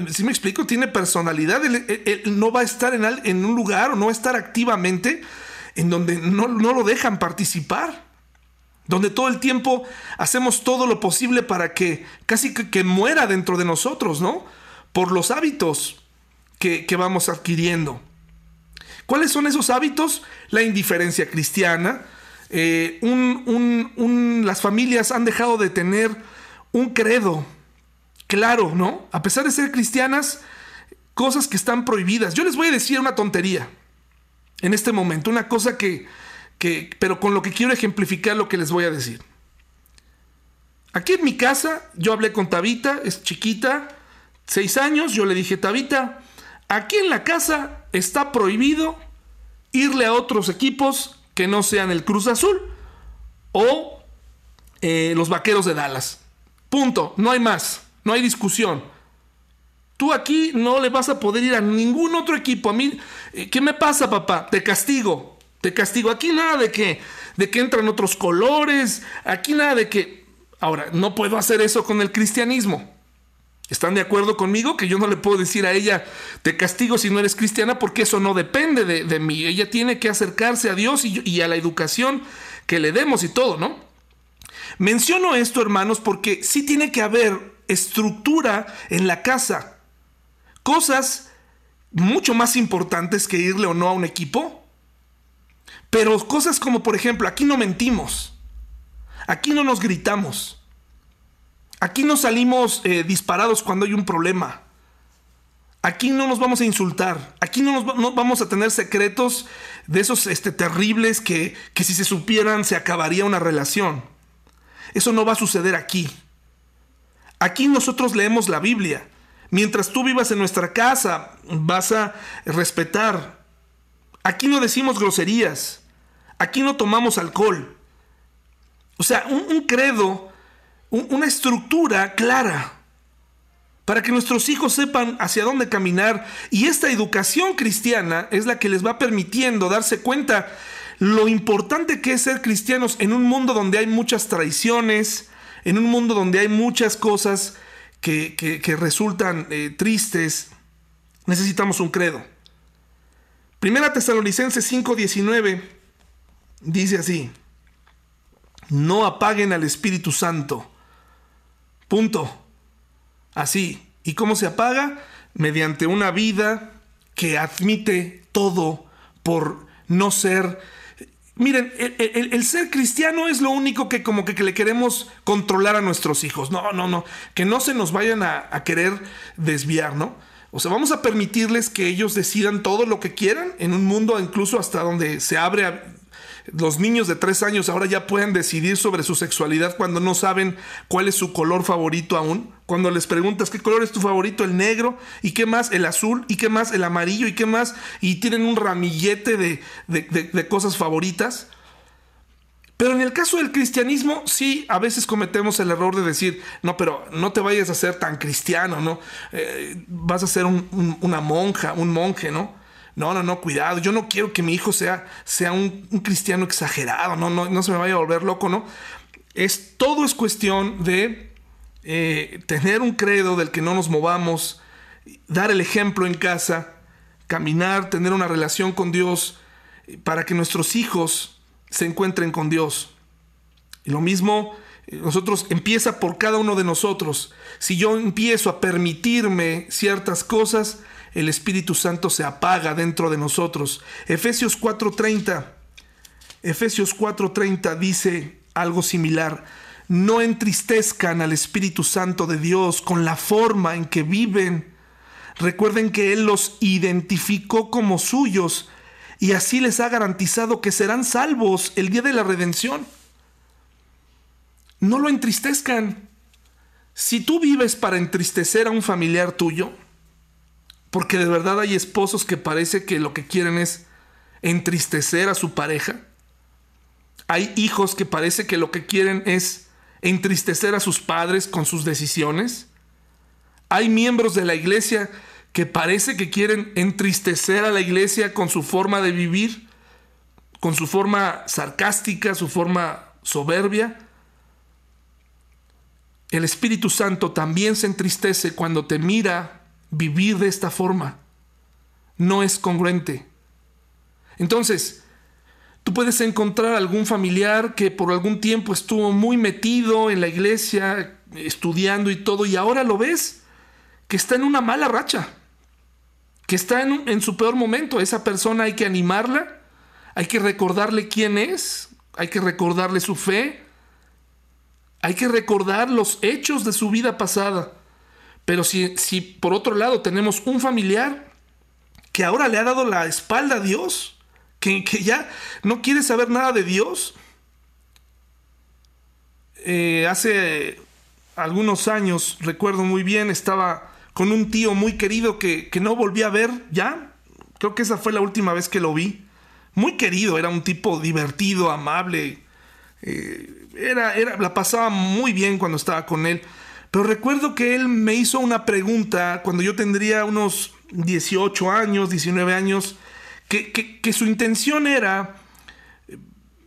si me explico, tiene personalidad, él, no va a estar en, en, un lugar o no va a estar activamente en donde no, no lo dejan participar donde todo el tiempo hacemos todo lo posible para que casi que, muera dentro de nosotros, ¿no? Por los hábitos que, vamos adquiriendo. ¿Cuáles son esos hábitos? La indiferencia cristiana. Eh, las familias han dejado de tener un credo claro, ¿no? A pesar de ser cristianas, cosas que están prohibidas. Yo les voy a decir una tontería en este momento, una cosa que, pero con lo que quiero ejemplificar lo que les voy a decir. Aquí en mi casa, yo hablé con Tabita, es chiquita, seis años, yo le dije, Tabita, aquí en la casa está prohibido irle a otros equipos que no sean el Cruz Azul o eh, los Vaqueros de Dallas. Punto, no hay más, no hay discusión. Tú aquí no le vas a poder ir a ningún otro equipo. A mí, eh, ¿qué me pasa, papá? Te castigo. Te castigo. Aquí nada de que, de que entran otros colores. Aquí nada de que... Ahora, no puedo hacer eso con el cristianismo. ¿Están de acuerdo conmigo? Que yo no le puedo decir a ella, te castigo si no eres cristiana, porque eso no depende de, mí. Ella tiene que acercarse a Dios y, y a la educación que le demos y todo, ¿no? Menciono esto, hermanos, porque sí tiene que haber estructura en la casa. Cosas mucho más importantes que irle o no a un equipo pero cosas como, por ejemplo, aquí no mentimos, aquí no nos gritamos, aquí no salimos eh, disparados cuando hay un problema, aquí no nos vamos a insultar, aquí no, nos, vamos a tener secretos de esos este, terribles que, que si se supieran se acabaría una relación. Eso no va a suceder aquí. Aquí nosotros leemos la Biblia. Mientras tú vivas en nuestra casa, vas a respetar. Aquí no decimos groserías. Aquí no tomamos alcohol. O sea, un, credo, una estructura clara para que nuestros hijos sepan hacia dónde caminar. Y esta educación cristiana es la que les va permitiendo darse cuenta lo importante que es ser cristianos en un mundo donde hay muchas traiciones, en un mundo donde hay muchas cosas que, resultan eh, tristes, necesitamos un credo. Primera Tesalonicenses 5:19 dice así, no apaguen al Espíritu Santo. Punto. Así. ¿Y cómo se apaga? Mediante una vida que admite todo por no ser Miren, el, ser cristiano es lo único que como que, le queremos controlar a nuestros hijos. No, no, no. Que no se nos vayan a, a, querer desviar, ¿no? O sea, vamos a permitirles que ellos decidan todo lo que quieran en un mundo incluso hasta donde se abre a, los niños de tres años ahora ya pueden decidir sobre su sexualidad cuando no saben cuál es su color favorito aún. Cuando les preguntas qué color es tu favorito, el negro, y qué más, el azul, y qué más, el amarillo, y qué más, y tienen un ramillete de, de cosas favoritas. Pero en el caso del cristianismo, sí, a veces cometemos el error de decir, no, pero no te vayas a ser tan cristiano, ¿no? Eh, vas a ser una monja, un monje, ¿no? No, no, no, cuidado. Yo no quiero que mi hijo sea, sea un, cristiano exagerado, no, no, no se me vaya a volver loco, ¿no? Es, todo es cuestión de eh, tener un credo del que no nos movamos, dar el ejemplo en casa, caminar, tener una relación con Dios, eh, para que nuestros hijos se encuentren con Dios. Y lo mismo, eh, nosotros empieza por cada uno de nosotros. Si yo empiezo a permitirme ciertas cosas, el Espíritu Santo se apaga dentro de nosotros. Efesios 4:30. Efesios 4:30 dice algo similar. No entristezcan al Espíritu Santo de Dios con la forma en que viven. Recuerden que Él los identificó como suyos y así les ha garantizado que serán salvos el día de la redención. No lo entristezcan. Si tú vives para entristecer a un familiar tuyo, porque de verdad hay esposos que parece que lo que quieren es entristecer a su pareja. Hay hijos que parece que lo que quieren es entristecer a sus padres con sus decisiones. Hay miembros de la iglesia que parece que quieren entristecer a la iglesia con su forma de vivir, con su forma sarcástica, su forma soberbia. El Espíritu Santo también se entristece cuando te mira vivir de esta forma. No es congruente. Entonces, tú puedes encontrar algún familiar que por algún tiempo estuvo muy metido en la iglesia, estudiando y todo, y ahora lo ves que está en una mala racha, que está en, en su peor momento. Esa persona hay que animarla, hay que recordarle quién es, hay que recordarle su fe, hay que recordar los hechos de su vida pasada. Pero si, si por otro lado tenemos un familiar que ahora le ha dado la espalda a Dios, que, ya no quiere saber nada de Dios, eh, hace algunos años, recuerdo muy bien, estaba con un tío muy querido que, no volví a ver ya. Creo que esa fue la última vez que lo vi. Muy querido, era un tipo divertido, amable. Eh, era, era, la pasaba muy bien cuando estaba con él. Pero recuerdo que él me hizo una pregunta cuando yo tendría unos 18 años, 19 años, que, su intención era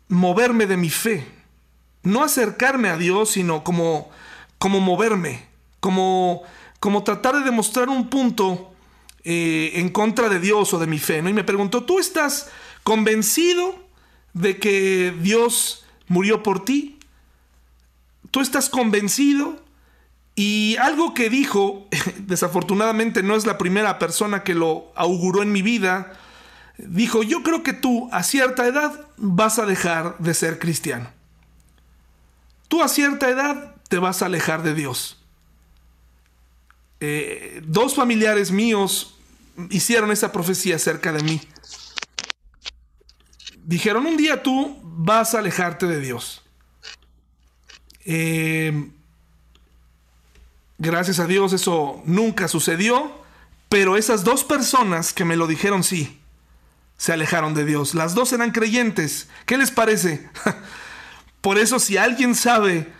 moverme de mi fe. No acercarme a Dios, sino como, como moverme, como, como tratar de demostrar un punto eh, en contra de Dios o de mi fe. Y me preguntó, ¿tú estás convencido de que Dios murió por ti? ¿Tú estás convencido y algo que dijo, desafortunadamente no es la primera persona que lo auguró en mi vida, dijo, yo creo que tú a cierta edad vas a dejar de ser cristiano. Tú a cierta edad te vas a alejar de Dios. Eh, dos familiares míos hicieron esa profecía acerca de mí. Dijeron, un día tú vas a alejarte de Dios. Eh, Gracias a Dios eso nunca sucedió, pero esas dos personas que me lo dijeron sí, se alejaron de Dios. Las dos eran creyentes. ¿Qué les parece? Por eso si alguien sabe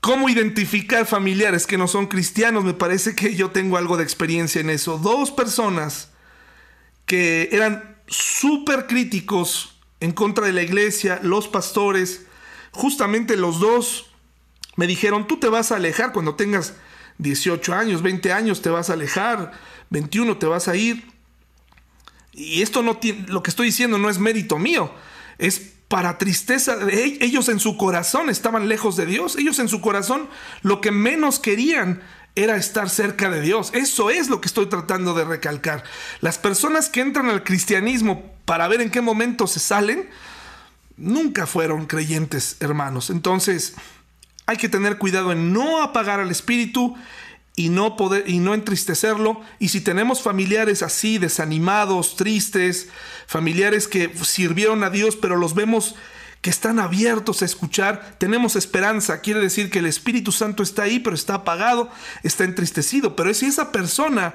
cómo identificar familiares que no son cristianos, me parece que yo tengo algo de experiencia en eso. Dos personas que eran súper críticos en contra de la iglesia, los pastores, justamente los dos me dijeron, tú te vas a alejar cuando tengas 18 años, 20 años, te vas a alejar, 21 te vas a ir. Y esto no tiene, lo que estoy diciendo no es mérito mío, es para tristeza e-, ellos en su corazón estaban lejos de Dios, ellos en su corazón lo que menos querían era estar cerca de Dios. Eso es lo que estoy tratando de recalcar. Las personas que entran al cristianismo para ver en qué momento se salen, nunca fueron creyentes, hermanos. Entonces, hay que tener cuidado en no apagar al espíritu y no poder y no entristecerlo y si tenemos familiares así desanimados, tristes, familiares que sirvieron a Dios, pero los vemos que están abiertos a escuchar, tenemos esperanza. Quiere decir que el Espíritu Santo está ahí, pero está apagado, está entristecido. Pero si esa persona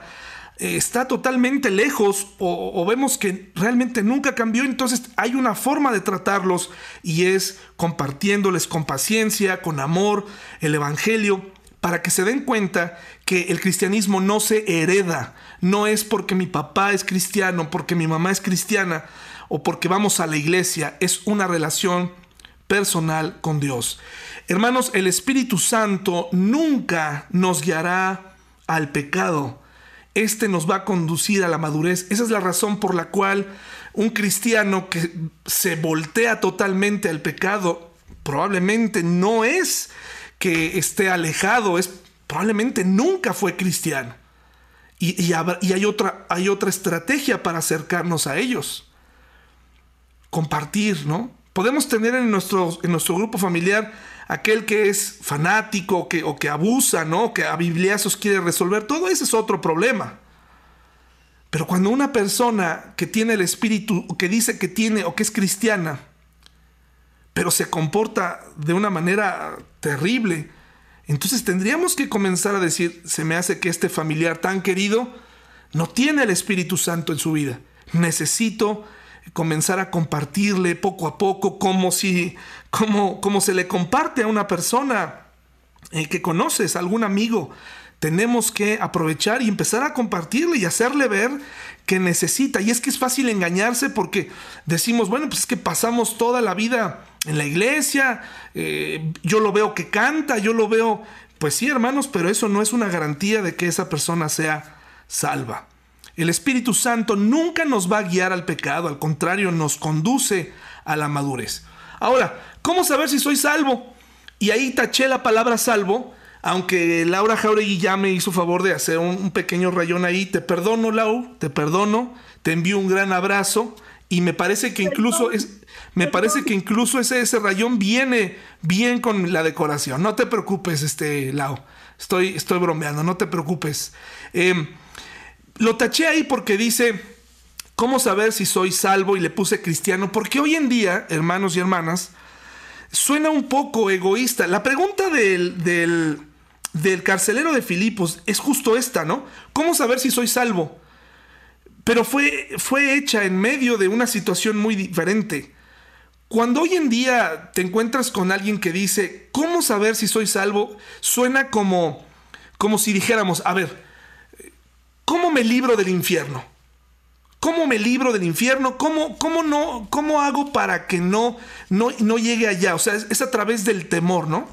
está totalmente lejos o, vemos que realmente nunca cambió, entonces hay una forma de tratarlos y es compartiéndoles con paciencia, con amor, el Evangelio, para que se den cuenta que el cristianismo no se hereda, no es porque mi papá es cristiano, porque mi mamá es cristiana, o porque vamos a la iglesia, es una relación personal con Dios. Hermanos, el Espíritu Santo nunca nos guiará al pecado. Este nos va a conducir a la madurez. Esa es la razón por la cual un cristiano que se voltea totalmente al pecado probablemente no es que esté alejado, es probablemente nunca fue cristiano. Y, hay, otra, hay otra estrategia para acercarnos a ellos compartir, ¿no? Podemos tener en nuestro, en nuestro grupo familiar aquel que es fanático que, o que abusa, ¿no? Que a bibliazos quiere resolver. Todo ese es otro problema. Pero cuando una persona que tiene el espíritu, que dice que tiene o que es cristiana, pero se comporta de una manera terrible, entonces tendríamos que comenzar a decir, se me hace que este familiar tan querido no tiene el Espíritu Santo en su vida. Necesito comenzar a compartirle poco a poco como si, como, como se le comparte a una persona eh, que conoces, algún amigo. Tenemos que aprovechar y empezar a compartirle y hacerle ver que necesita. Y es que es fácil engañarse porque decimos, bueno, pues es que pasamos toda la vida en la iglesia, eh, yo lo veo que canta, yo lo veo, pues sí, hermanos, pero eso no es una garantía de que esa persona sea salva. El Espíritu Santo nunca nos va a guiar al pecado, al contrario, nos conduce a la madurez. Ahora, ¿cómo saber si soy salvo? Y ahí taché la palabra salvo, aunque Laura Jauregui ya me hizo favor de hacer un, pequeño rayón ahí. Te perdono, Lau, te perdono, te envío un gran abrazo. Y me parece que incluso es, me parece que incluso ese, ese rayón viene bien con la decoración. No te preocupes, este Lau. Estoy, estoy bromeando, no te preocupes. Eh, lo taché ahí porque dice, ¿cómo saber si soy salvo? Y le puse cristiano, porque hoy en día, hermanos y hermanas, suena un poco egoísta. La pregunta del, del, carcelero de Filipos es justo esta, ¿no? ¿Cómo saber si soy salvo? Pero fue, fue hecha en medio de una situación muy diferente. Cuando hoy en día te encuentras con alguien que dice, ¿cómo saber si soy salvo? Suena como, como si dijéramos, a ver, ¿Cómo me libro del infierno? ¿Cómo me libro del infierno? ¿Cómo, cómo, no, cómo hago para que no, no, no llegue allá? O sea, es, a través del temor, ¿no?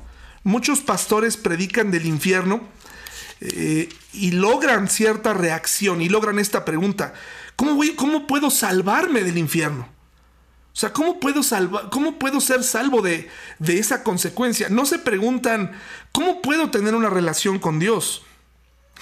Muchos pastores predican del infierno eh, y logran cierta reacción y logran esta pregunta. ¿Cómo, voy, ¿Cómo puedo salvarme del infierno? O sea, ¿cómo puedo, salvar, cómo puedo ser salvo de, de esa consecuencia? No se preguntan, ¿cómo puedo tener una relación con Dios?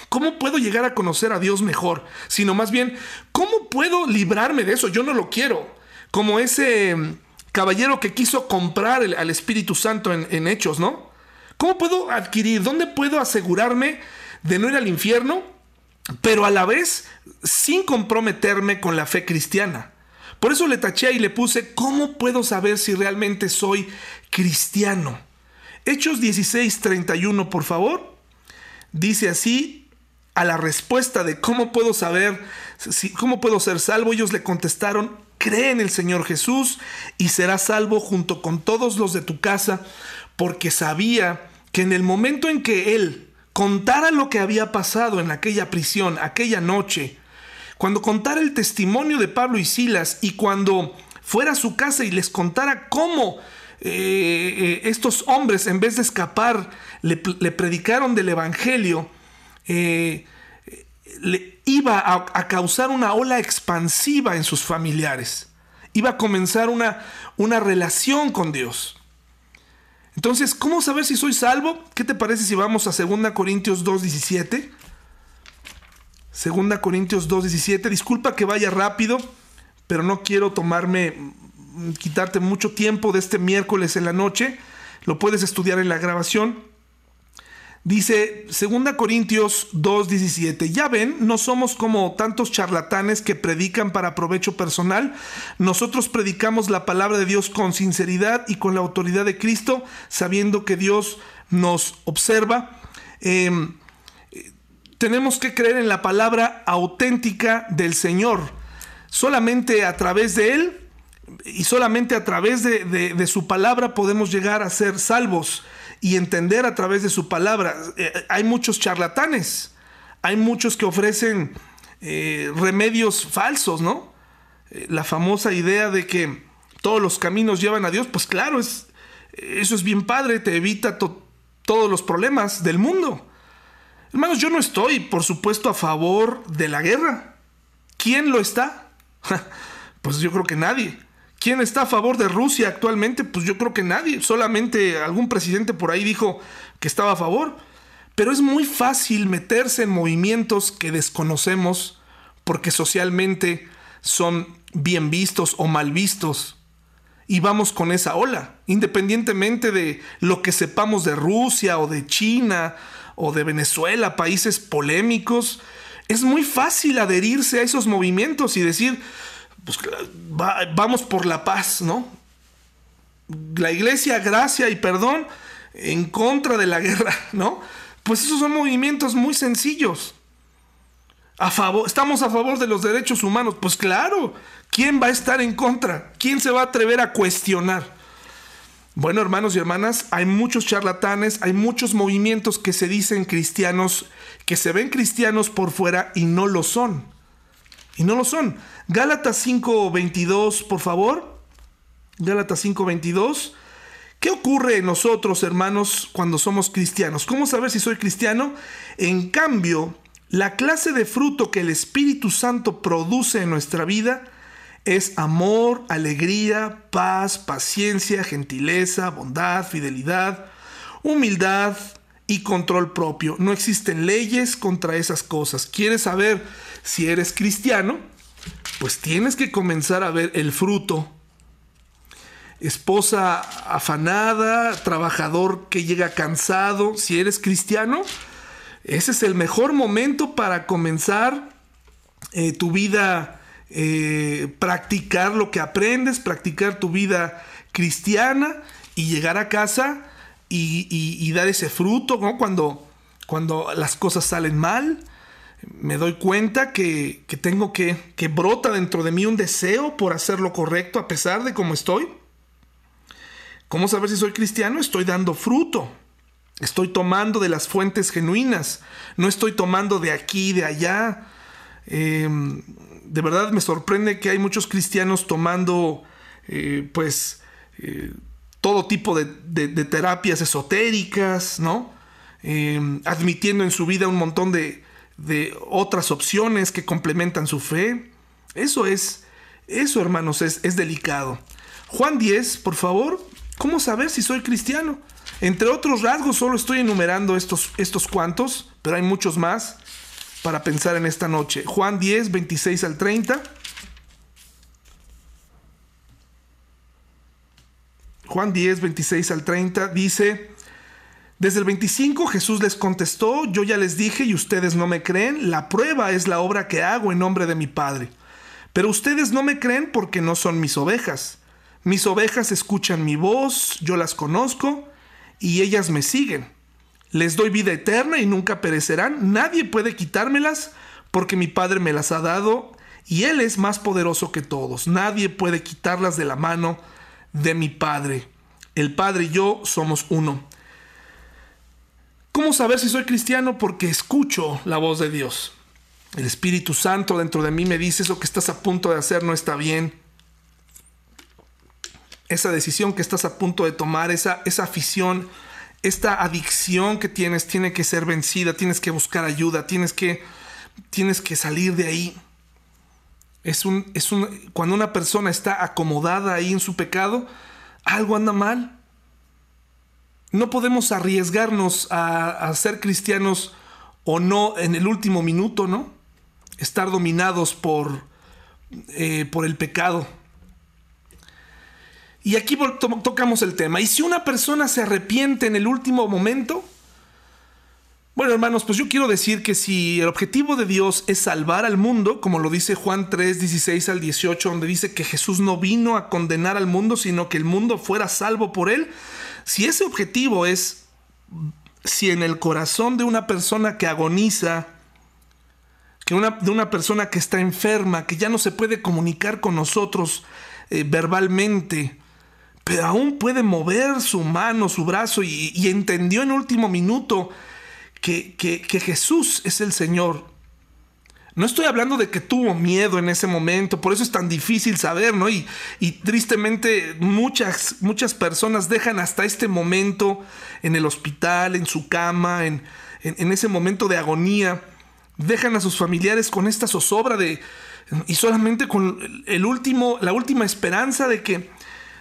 ¿Cómo puedo llegar a conocer a Dios mejor? Sino más bien, ¿cómo puedo librarme de eso? Yo no lo quiero. Como ese mm, caballero que quiso comprar al Espíritu Santo en, en Hechos, ¿no? ¿Cómo puedo adquirir? ¿Dónde puedo asegurarme de no ir al infierno? Pero a la vez sin comprometerme con la fe cristiana. Por eso le taché y le puse, ¿cómo puedo saber si realmente soy cristiano? Hechos 16, 31, por favor. Dice así, a la respuesta de cómo puedo saber, si, cómo puedo ser salvo, ellos le contestaron, cree en el Señor Jesús y serás salvo junto con todos los de tu casa, porque sabía que en el momento en que él contara lo que había pasado en aquella prisión, aquella noche, cuando contara el testimonio de Pablo y Silas y cuando fuera a su casa y les contara cómo eh, eh, estos hombres, en vez de escapar, le, predicaron del Evangelio, eh, le, iba a, causar una ola expansiva en sus familiares. Iba a comenzar una, una relación con Dios. Entonces, ¿cómo saber si soy salvo? ¿Qué te parece si vamos a 2 Corintios 2.17? 2 Corintios 2.17. Disculpa que vaya rápido, pero no quiero tomarme, quitarte mucho tiempo de este miércoles en la noche. Lo puedes estudiar en la grabación. Dice 2 Corintios 2:17, ya ven, no somos como tantos charlatanes que predican para provecho personal, nosotros predicamos la palabra de Dios con sinceridad y con la autoridad de Cristo, sabiendo que Dios nos observa. Em, tenemos que creer en la palabra auténtica del Señor. Solamente a través de Él y solamente a través de su palabra podemos llegar a ser salvos y entender a través de su palabra. Eh, hay muchos charlatanes, hay muchos que ofrecen eh, remedios falsos, ¿no? Eh, la famosa idea de que todos los caminos llevan a Dios, pues claro, es, eso es bien padre, te evita todos los problemas del mundo. Hermanos, yo no estoy, por supuesto, a favor de la guerra. ¿Quién lo está? pues yo creo que nadie. ¿Quién está a favor de Rusia actualmente? Pues yo creo que nadie. Solamente algún presidente por ahí dijo que estaba a favor. Pero es muy fácil meterse en movimientos que desconocemos porque socialmente son bien vistos o mal vistos. Y vamos con esa ola, independientemente de lo que sepamos de Rusia o de China o de Venezuela, países polémicos, es muy fácil adherirse a esos movimientos y decir, pues, vamos por la paz, ¿no? La iglesia, gracia y perdón en contra de la guerra, ¿no? Pues esos son movimientos muy sencillos. A favor, estamos a favor de los derechos humanos. Pues claro, ¿quién va a estar en contra? ¿Quién se va a atrever a cuestionar? Bueno, hermanos y hermanas, hay muchos charlatanes, hay muchos movimientos que se dicen cristianos, que se ven cristianos por fuera y no lo son. Y no lo son. Gálatas 5:22, por favor. Gálatas 5:22. ¿Qué ocurre en nosotros, hermanos, cuando somos cristianos? ¿Cómo saber si soy cristiano? En cambio, la clase de fruto que el Espíritu Santo produce en nuestra vida es amor, alegría, paz, paciencia, gentileza, bondad, fidelidad, humildad y control propio. No existen leyes contra esas cosas. ¿Quieres saber si eres cristiano? pues tienes que comenzar a ver el fruto. Esposa afanada, trabajador que llega cansado, si eres cristiano, ese es el mejor momento para comenzar eh, tu vida, eh, practicar lo que aprendes, practicar tu vida cristiana y llegar a casa y, dar ese fruto, Cuando, cuando las cosas salen mal, me doy cuenta que, tengo que, que brota dentro de mí un deseo por hacer lo correcto a pesar de cómo estoy. ¿Cómo saber si soy cristiano? Estoy dando fruto. Estoy tomando de las fuentes genuinas. No estoy tomando de aquí, de allá. Em, de verdad me sorprende que hay muchos cristianos tomando, eh, pues, eh, todo tipo de, terapias esotéricas, ¿no? Em, admitiendo en su vida un montón de, de otras opciones que complementan su fe. Eso es, eso hermanos, es, es delicado. Juan 10, por favor, ¿cómo saber si soy cristiano? Entre otros rasgos, solo estoy enumerando estos, estos cuantos, pero hay muchos más para pensar en esta noche. Juan 10, 26 al 30. Juan 10, 26 al 30 dice, desde el 25 Jesús les contestó, yo ya les dije y ustedes no me creen, la prueba es la obra que hago en nombre de mi Padre. Pero ustedes no me creen porque no son mis ovejas. Mis ovejas escuchan mi voz, yo las conozco y ellas me siguen. Les doy vida eterna y nunca perecerán, nadie puede quitármelas porque mi Padre me las ha dado y Él es más poderoso que todos. Nadie puede quitarlas de la mano de mi Padre. El Padre y yo somos uno. ¿Cómo saber si soy cristiano? Porque escucho la voz de Dios. El Espíritu Santo dentro de mí me dice eso que estás a punto de hacer no está bien. Esa decisión que estás a punto de tomar, esa, esa afición, esta adicción que tienes, tiene que ser vencida, tienes que buscar ayuda, tienes que, tienes que salir de ahí. Es un, es un, cuando una persona está acomodada ahí en su pecado, algo anda mal. No podemos arriesgarnos a, ser cristianos o no en el último minuto, ¿no? Estar dominados por, eh, por el pecado. Y aquí tocamos el tema. ¿Y si una persona se arrepiente en el último momento? Bueno, hermanos, pues yo quiero decir que si el objetivo de Dios es salvar al mundo, como lo dice Juan 3, 16 al 18, donde dice que Jesús no vino a condenar al mundo, sino que el mundo fuera salvo por él, si ese objetivo es, si en el corazón de una persona que agoniza, que una, de una persona que está enferma, que ya no se puede comunicar con nosotros eh, verbalmente, pero aún puede mover su mano, su brazo y, y entendió en último minuto, que, Jesús es el Señor. No estoy hablando de que tuvo miedo en ese momento, por eso es tan difícil saber, ¿no? Y, tristemente muchas, muchas personas dejan hasta este momento en el hospital, en su cama, en, en, ese momento de agonía, dejan a sus familiares con esta zozobra de, y solamente con el último, la última esperanza de que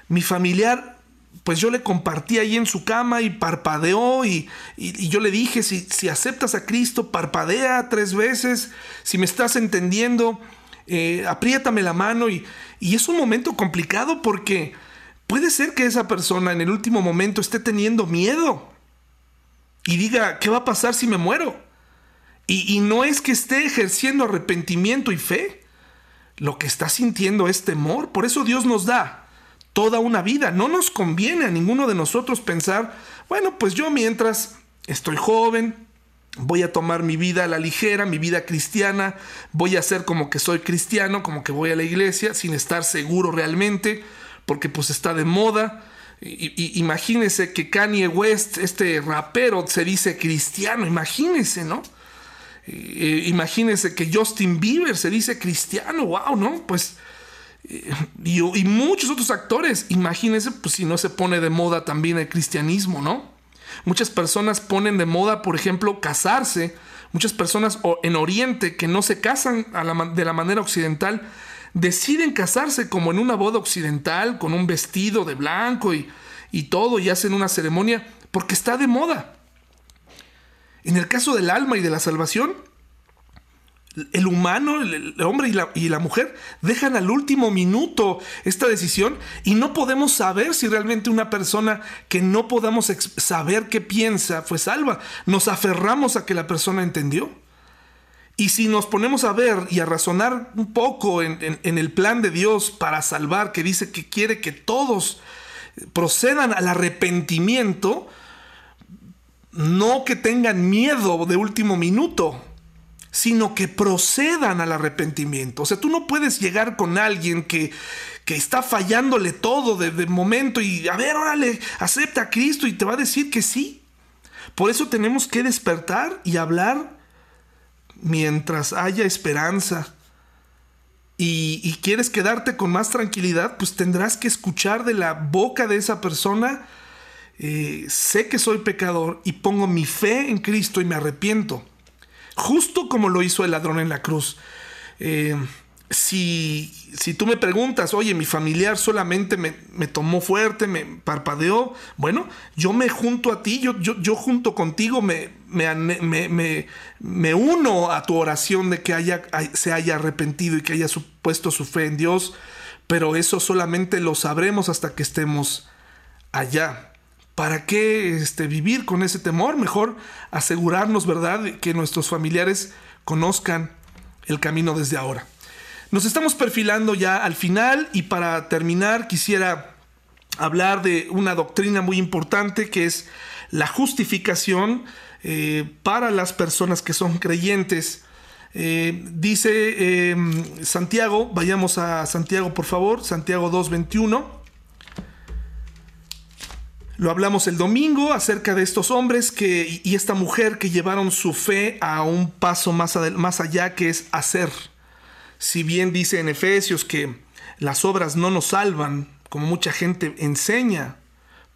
mi familiar pues yo le compartí ahí en su cama y parpadeó y, yo le dije, si, si, aceptas a Cristo, parpadea tres veces, si me estás entendiendo, eh, apriétame la mano y, y es un momento complicado porque puede ser que esa persona en el último momento esté teniendo miedo y diga, ¿qué va a pasar si me muero? Y, y no es que esté ejerciendo arrepentimiento y fe, lo que está sintiendo es temor, por eso Dios nos da toda una vida. No nos conviene a ninguno de nosotros pensar, bueno, pues yo mientras estoy joven, voy a tomar mi vida a la ligera, mi vida cristiana, voy a hacer como que soy cristiano, como que voy a la iglesia, sin estar seguro realmente, porque pues está de moda. Y, imagínese que Kanye West, este rapero, se dice cristiano, imagínese, ¿no? imagínese que Justin Bieber se dice cristiano, wow, ¿no? Pues y, muchos otros actores. Imagínense pues, si no se pone de moda también el cristianismo, ¿no? Muchas personas ponen de moda, por ejemplo, casarse. Muchas personas en Oriente que no se casan de la manera occidental deciden casarse como en una boda occidental, con un vestido de blanco y, y todo, y hacen una ceremonia porque está de moda. En el caso del alma y de la salvación, el humano, el, hombre y la, mujer, dejan al último minuto esta decisión y no podemos saber si realmente una persona que no podamos saber qué piensa fue salva. Nos aferramos a que la persona entendió. Y si nos ponemos a ver y a razonar un poco en, en el plan de Dios para salvar, que dice que quiere que todos procedan al arrepentimiento, no que tengan miedo de último minuto sino que procedan al arrepentimiento. O sea, tú no puedes llegar con alguien que, que está fallándole todo de, momento y, a ver, órale, acepta a Cristo y te va a decir que sí. Por eso tenemos que despertar y hablar mientras haya esperanza. Y, quieres quedarte con más tranquilidad, pues tendrás que escuchar de la boca de esa persona, eh, sé que soy pecador y pongo mi fe en Cristo y me arrepiento justo como lo hizo el ladrón en la cruz. Eh, si, si, tú me preguntas, oye, mi familiar solamente me, tomó fuerte, me parpadeó, bueno, yo me junto a ti, yo, yo, yo junto contigo me, me, me, uno a tu oración de que haya, se haya arrepentido y que haya puesto su fe en Dios, pero eso solamente lo sabremos hasta que estemos allá. ¿Para qué este, vivir con ese temor? Mejor asegurarnos, ¿verdad?, que nuestros familiares conozcan el camino desde ahora. Nos estamos perfilando ya al final y para terminar quisiera hablar de una doctrina muy importante que es la justificación eh, para las personas que son creyentes. Eh, dice em, Santiago, vayamos a Santiago por favor, Santiago 2.21. Lo hablamos el domingo acerca de estos hombres que, y esta mujer que llevaron su fe a un paso más, más allá que es hacer. Si bien dice en Efesios que las obras no nos salvan, como mucha gente enseña,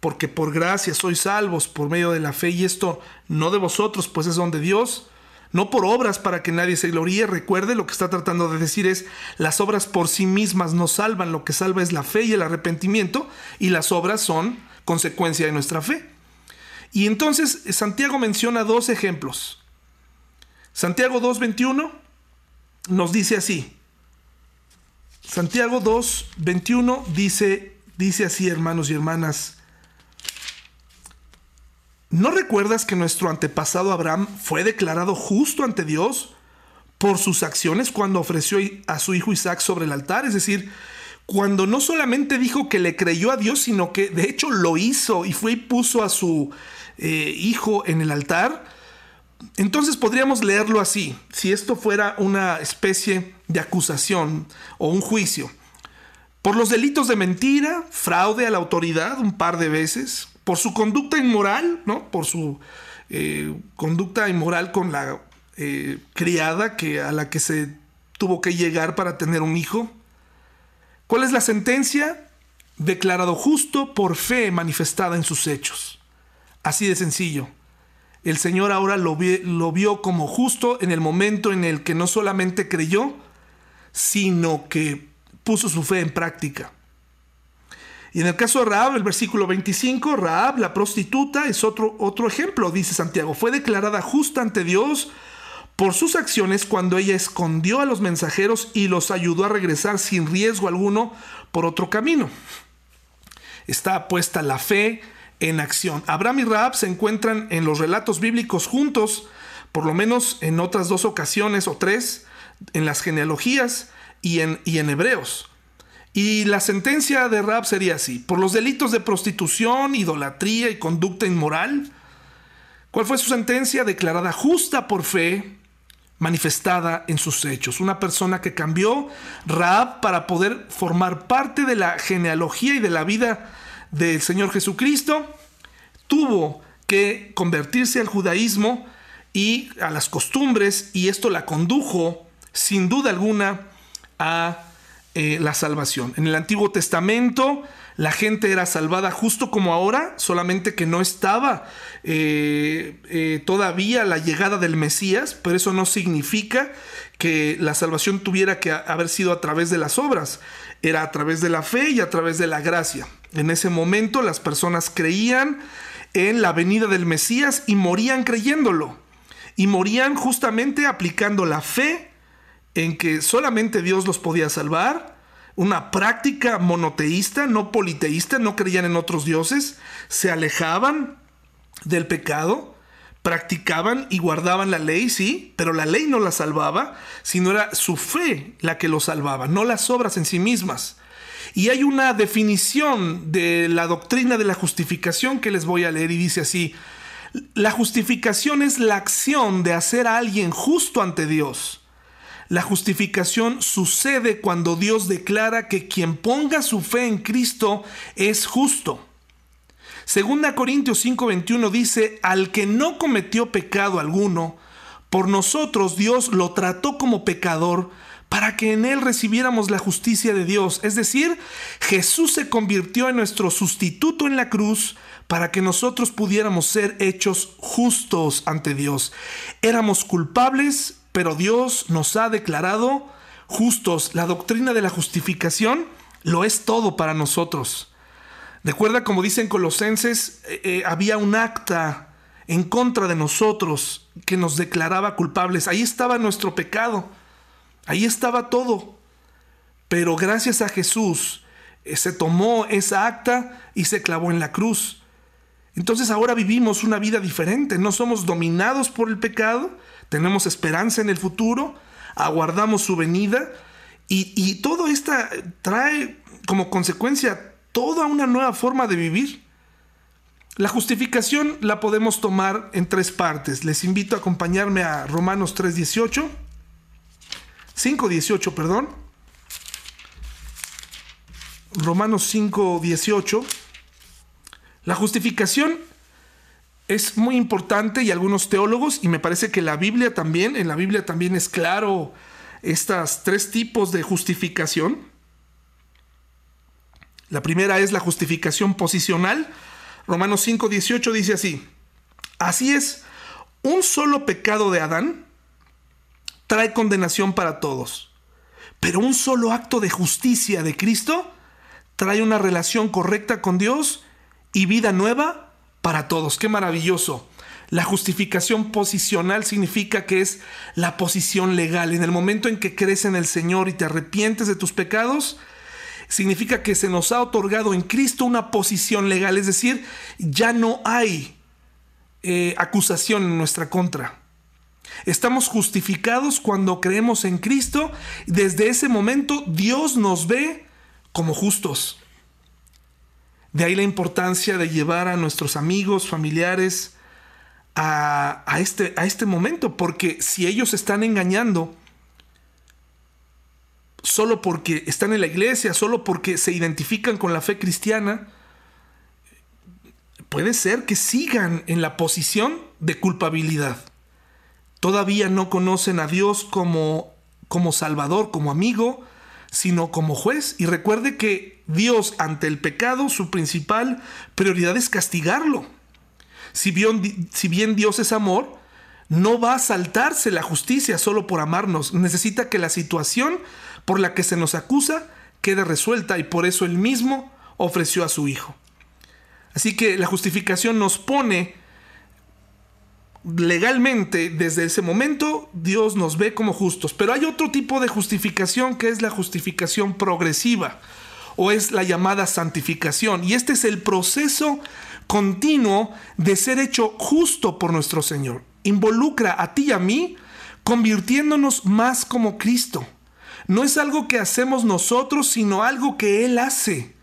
porque por gracia sois salvos por medio de la fe y esto no de vosotros, pues es don de Dios, no por obras para que nadie se gloríe. Recuerde, lo que está tratando de decir es, las obras por sí mismas no salvan, lo que salva es la fe y el arrepentimiento, y las obras son consecuencia de nuestra fe. Y entonces Santiago menciona dos ejemplos. Santiago 2.21 nos dice así. Santiago 2.21 dice, dice así, hermanos y hermanas. ¿No recuerdas que nuestro antepasado Abraham fue declarado justo ante Dios por sus acciones cuando ofreció a su hijo Isaac sobre el altar? Es decir, cuando no solamente dijo que le creyó a Dios, sino que de hecho lo hizo y fue y puso a su eh, hijo en el altar, entonces podríamos leerlo así, si esto fuera una especie de acusación o un juicio. Por los delitos de mentira, fraude a la autoridad un par de veces, por su conducta inmoral, ¿no? Por su eh, conducta inmoral con la eh, criada que, a la que se tuvo que llegar para tener un hijo, ¿Cuál es la sentencia? Declarado justo por fe manifestada en sus hechos. Así de sencillo. El Señor ahora lo, vio como justo en el momento en el que no solamente creyó, sino que puso su fe en práctica. Y en el caso de Raab, el versículo 25, Raab, la prostituta, es otro, otro ejemplo, dice Santiago. Fue declarada justa ante Dios por sus acciones cuando ella escondió a los mensajeros y los ayudó a regresar sin riesgo alguno por otro camino. Está puesta la fe en acción. Abraham y Raab se encuentran en los relatos bíblicos juntos, por lo menos en otras dos ocasiones o tres, en las genealogías y en, y en Hebreos. Y la sentencia de Raab sería así, por los delitos de prostitución, idolatría y conducta inmoral. ¿Cuál fue su sentencia? Declarada justa por fe, manifestada en sus hechos. Una persona que cambió Raab para poder formar parte de la genealogía y de la vida del Señor Jesucristo, tuvo que convertirse al judaísmo y a las costumbres y esto la condujo sin duda alguna a eh, la salvación. En el Antiguo Testamento la gente era salvada justo como ahora, solamente que no estaba eh, eh, todavía la llegada del Mesías, pero eso no significa que la salvación tuviera que haber sido a través de las obras, era a través de la fe y a través de la gracia. En ese momento las personas creían en la venida del Mesías y morían creyéndolo. Y morían justamente aplicando la fe en que solamente Dios los podía salvar una práctica monoteísta, no politeísta, no creían en otros dioses, se alejaban del pecado, practicaban y guardaban la ley, sí, pero la ley no la salvaba, sino era su fe la que lo salvaba, no las obras en sí mismas. Y hay una definición de la doctrina de la justificación que les voy a leer y dice así, la justificación es la acción de hacer a alguien justo ante Dios la justificación sucede cuando Dios declara que quien ponga su fe en Cristo es justo. Segunda Corintios 5:21 dice, al que no cometió pecado alguno, por nosotros Dios lo trató como pecador para que en él recibiéramos la justicia de Dios. Es decir, Jesús se convirtió en nuestro sustituto en la cruz para que nosotros pudiéramos ser hechos justos ante Dios. Éramos culpables, pero Dios nos ha declarado justos. La doctrina de la justificación lo es todo para nosotros. Recuerda, como dicen Colosenses, eh, eh, había un acta en contra de nosotros que nos declaraba culpables. Ahí estaba nuestro pecado. Ahí estaba todo. Pero gracias a Jesús eh, se tomó esa acta y se clavó en la cruz. Entonces ahora vivimos una vida diferente. No somos dominados por el pecado, tenemos esperanza en el futuro, aguardamos su venida y, todo esto trae como consecuencia toda una nueva forma de vivir. La justificación la podemos tomar en tres partes. Les invito a acompañarme a Romanos 3.18, 5.18, perdón. Romanos 5.18. La justificación es muy importante y algunos teólogos, y me parece que la Biblia también, en la Biblia también es claro estas tres tipos de justificación. La primera es la justificación posicional. Romanos 5, 18 dice así, así es, un solo pecado de Adán trae condenación para todos, pero un solo acto de justicia de Cristo trae una relación correcta con Dios y vida nueva para todos. Qué maravilloso. La justificación posicional significa que es la posición legal. En el momento en que crees en el Señor y te arrepientes de tus pecados, significa que se nos ha otorgado en Cristo una posición legal. Es decir, ya no hay eh, acusación en nuestra contra. Estamos justificados cuando creemos en Cristo. Desde ese momento Dios nos ve como justos. De ahí la importancia de llevar a nuestros amigos, familiares a, este, a este momento, porque si ellos están engañando, solo porque están en la iglesia, solo porque se identifican con la fe cristiana, puede ser que sigan en la posición de culpabilidad. Todavía no conocen a Dios como, como Salvador, como amigo, sino como juez. Y recuerde que Dios ante el pecado, su principal prioridad es castigarlo. Si bien, si bien Dios es amor, no va a saltarse la justicia solo por amarnos. Necesita que la situación por la que se nos acusa quede resuelta y por eso él mismo ofreció a su Hijo. Así que la justificación nos pone legalmente, desde ese momento, Dios nos ve como justos. Pero hay otro tipo de justificación que es la justificación progresiva o es la llamada santificación. Y este es el proceso continuo de ser hecho justo por nuestro Señor. Involucra a ti y a mí convirtiéndonos más como Cristo. No es algo que hacemos nosotros, sino algo que Él hace.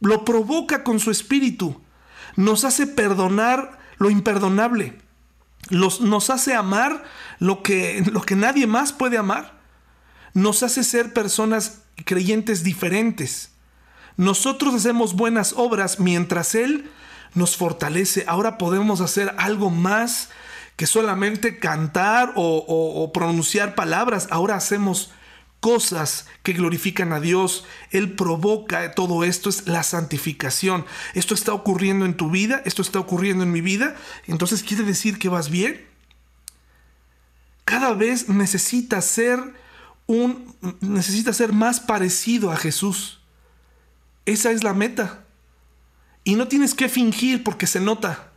Lo provoca con su espíritu. Nos hace perdonar lo imperdonable nos hace amar lo que, lo que nadie más puede amar. Nos hace ser personas creyentes diferentes. Nosotros hacemos buenas obras mientras Él nos fortalece. Ahora podemos hacer algo más que solamente cantar o pronunciar palabras. Ahora hacemos cosas que glorifican a Dios. Él provoca todo esto, es la santificación. Esto está ocurriendo en tu vida, esto está ocurriendo en mi vida. Entonces quiere decir que vas bien. Cada vez necesitas ser un necesitas ser más parecido a Jesús. Esa es la meta. Y no tienes que fingir porque se nota.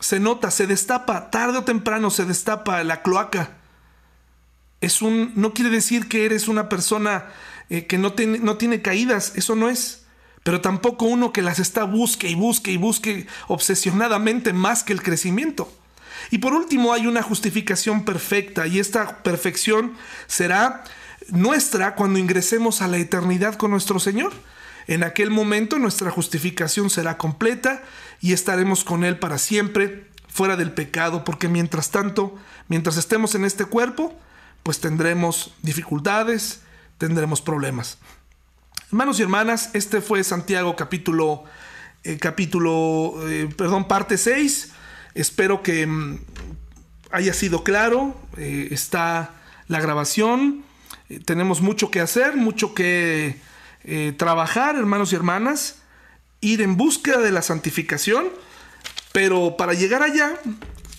Se nota, se destapa, tarde o temprano se destapa la cloaca es un, no quiere decir que eres una persona eh, que no, no tiene caídas, eso no es. Pero tampoco uno que las está busque y busque y busque obsesionadamente más que el crecimiento. Y por último hay una justificación perfecta y esta perfección será nuestra cuando ingresemos a la eternidad con nuestro Señor. En aquel momento nuestra justificación será completa y estaremos con Él para siempre, fuera del pecado, porque mientras tanto, mientras estemos en este cuerpo, pues tendremos dificultades, tendremos problemas. Hermanos y hermanas, este fue Santiago capítulo, eh, capítulo, eh, perdón, parte 6. Espero que mm, haya sido claro. Eh, está la grabación. tenemos mucho que hacer, mucho que trabajar, hermanos y hermanas. Ir en búsqueda de la santificación. Pero para llegar allá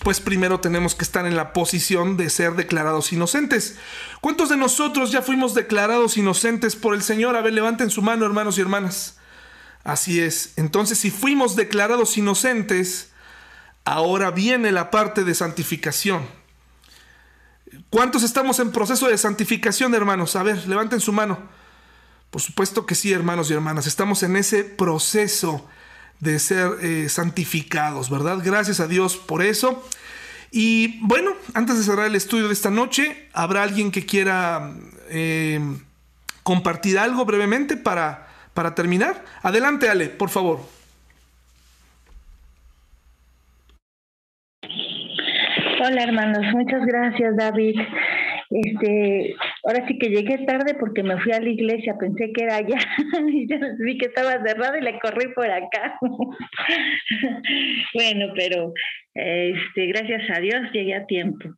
pues primero tenemos que estar en la posición de ser declarados inocentes. ¿Cuántos de nosotros ya fuimos declarados inocentes por el Señor? A ver, levanten su mano, hermanos y hermanas. Así es. Entonces, si fuimos declarados inocentes, ahora viene la parte de santificación. ¿Cuántos estamos en proceso de santificación, hermanos? A ver, levanten su mano. Por supuesto que sí, hermanos y hermanas. Estamos en ese proceso de ser eh, santificados, ¿verdad? Gracias a Dios por eso. Y bueno, antes de cerrar el estudio de esta noche, ¿habrá alguien que quiera eh, compartir algo brevemente para, para terminar? Adelante, Ale, por favor. Hola hermanos, muchas gracias David. Este, ahora sí que llegué tarde porque me fui a la iglesia, pensé que era allá y ya vi que estaba cerrado y le corrí por acá. bueno, pero este, gracias a Dios llegué a tiempo.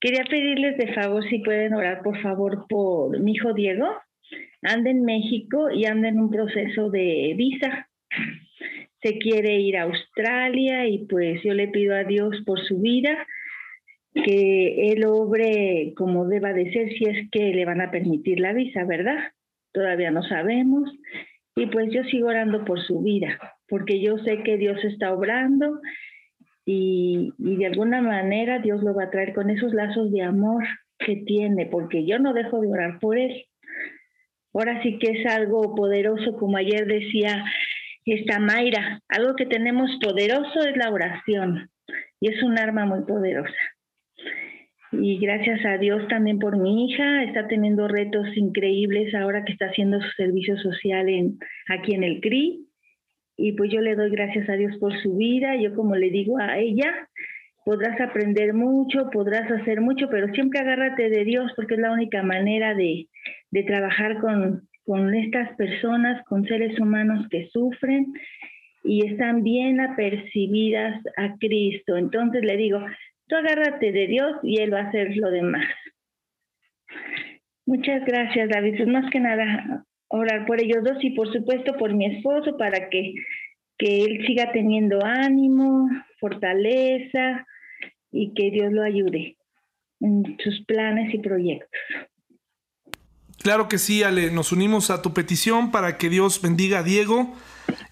Quería pedirles de favor si pueden orar por favor por mi hijo Diego. Anda en México y anda en un proceso de visa. Se quiere ir a Australia y pues yo le pido a Dios por su vida que él obre como deba de ser si es que le van a permitir la visa, ¿verdad? Todavía no sabemos. Y pues yo sigo orando por su vida, porque yo sé que Dios está obrando y, y de alguna manera Dios lo va a traer con esos lazos de amor que tiene, porque yo no dejo de orar por él. Ahora sí que es algo poderoso, como ayer decía esta Mayra, algo que tenemos poderoso es la oración y es un arma muy poderosa y gracias a Dios también por mi hija, está teniendo retos increíbles ahora que está haciendo su servicio social en, aquí en el CRI. Y pues yo le doy gracias a Dios por su vida. Yo como le digo a ella, podrás aprender mucho, podrás hacer mucho, pero siempre agárrate de Dios porque es la única manera de, de trabajar con, con estas personas, con seres humanos que sufren y están bien apercibidas a Cristo. Entonces le digo, Tú agárrate de Dios y Él va a hacer lo demás. Muchas gracias, David. Pues más que nada, orar por ellos dos y por supuesto por mi esposo para que, que él siga teniendo ánimo, fortaleza y que Dios lo ayude en sus planes y proyectos. Claro que sí, Ale, nos unimos a tu petición para que Dios bendiga a Diego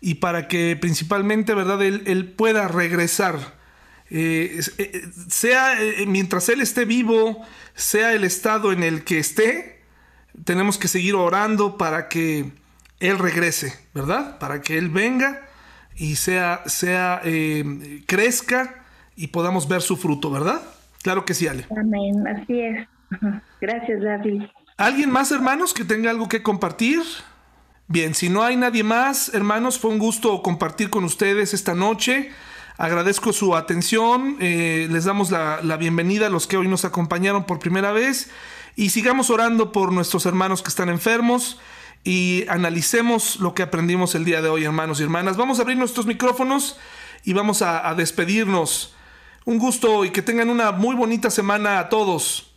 y para que principalmente, ¿verdad?, él, él pueda regresar eh, eh, sea eh, mientras Él esté vivo, sea el estado en el que esté, tenemos que seguir orando para que Él regrese, ¿verdad? Para que Él venga y sea, sea crezca y podamos ver su fruto, ¿verdad? Claro que sí, Ale. Amén, así es. Gracias, David. ¿Alguien más, hermanos, que tenga algo que compartir? Bien, si no hay nadie más, hermanos, fue un gusto compartir con ustedes esta noche. Agradezco su atención, eh, les damos la, bienvenida a los que hoy nos acompañaron por primera vez y sigamos orando por nuestros hermanos que están enfermos y analicemos lo que aprendimos el día de hoy, hermanos y hermanas. Vamos a abrir nuestros micrófonos y vamos a despedirnos. Un gusto y que tengan una muy bonita semana a todos.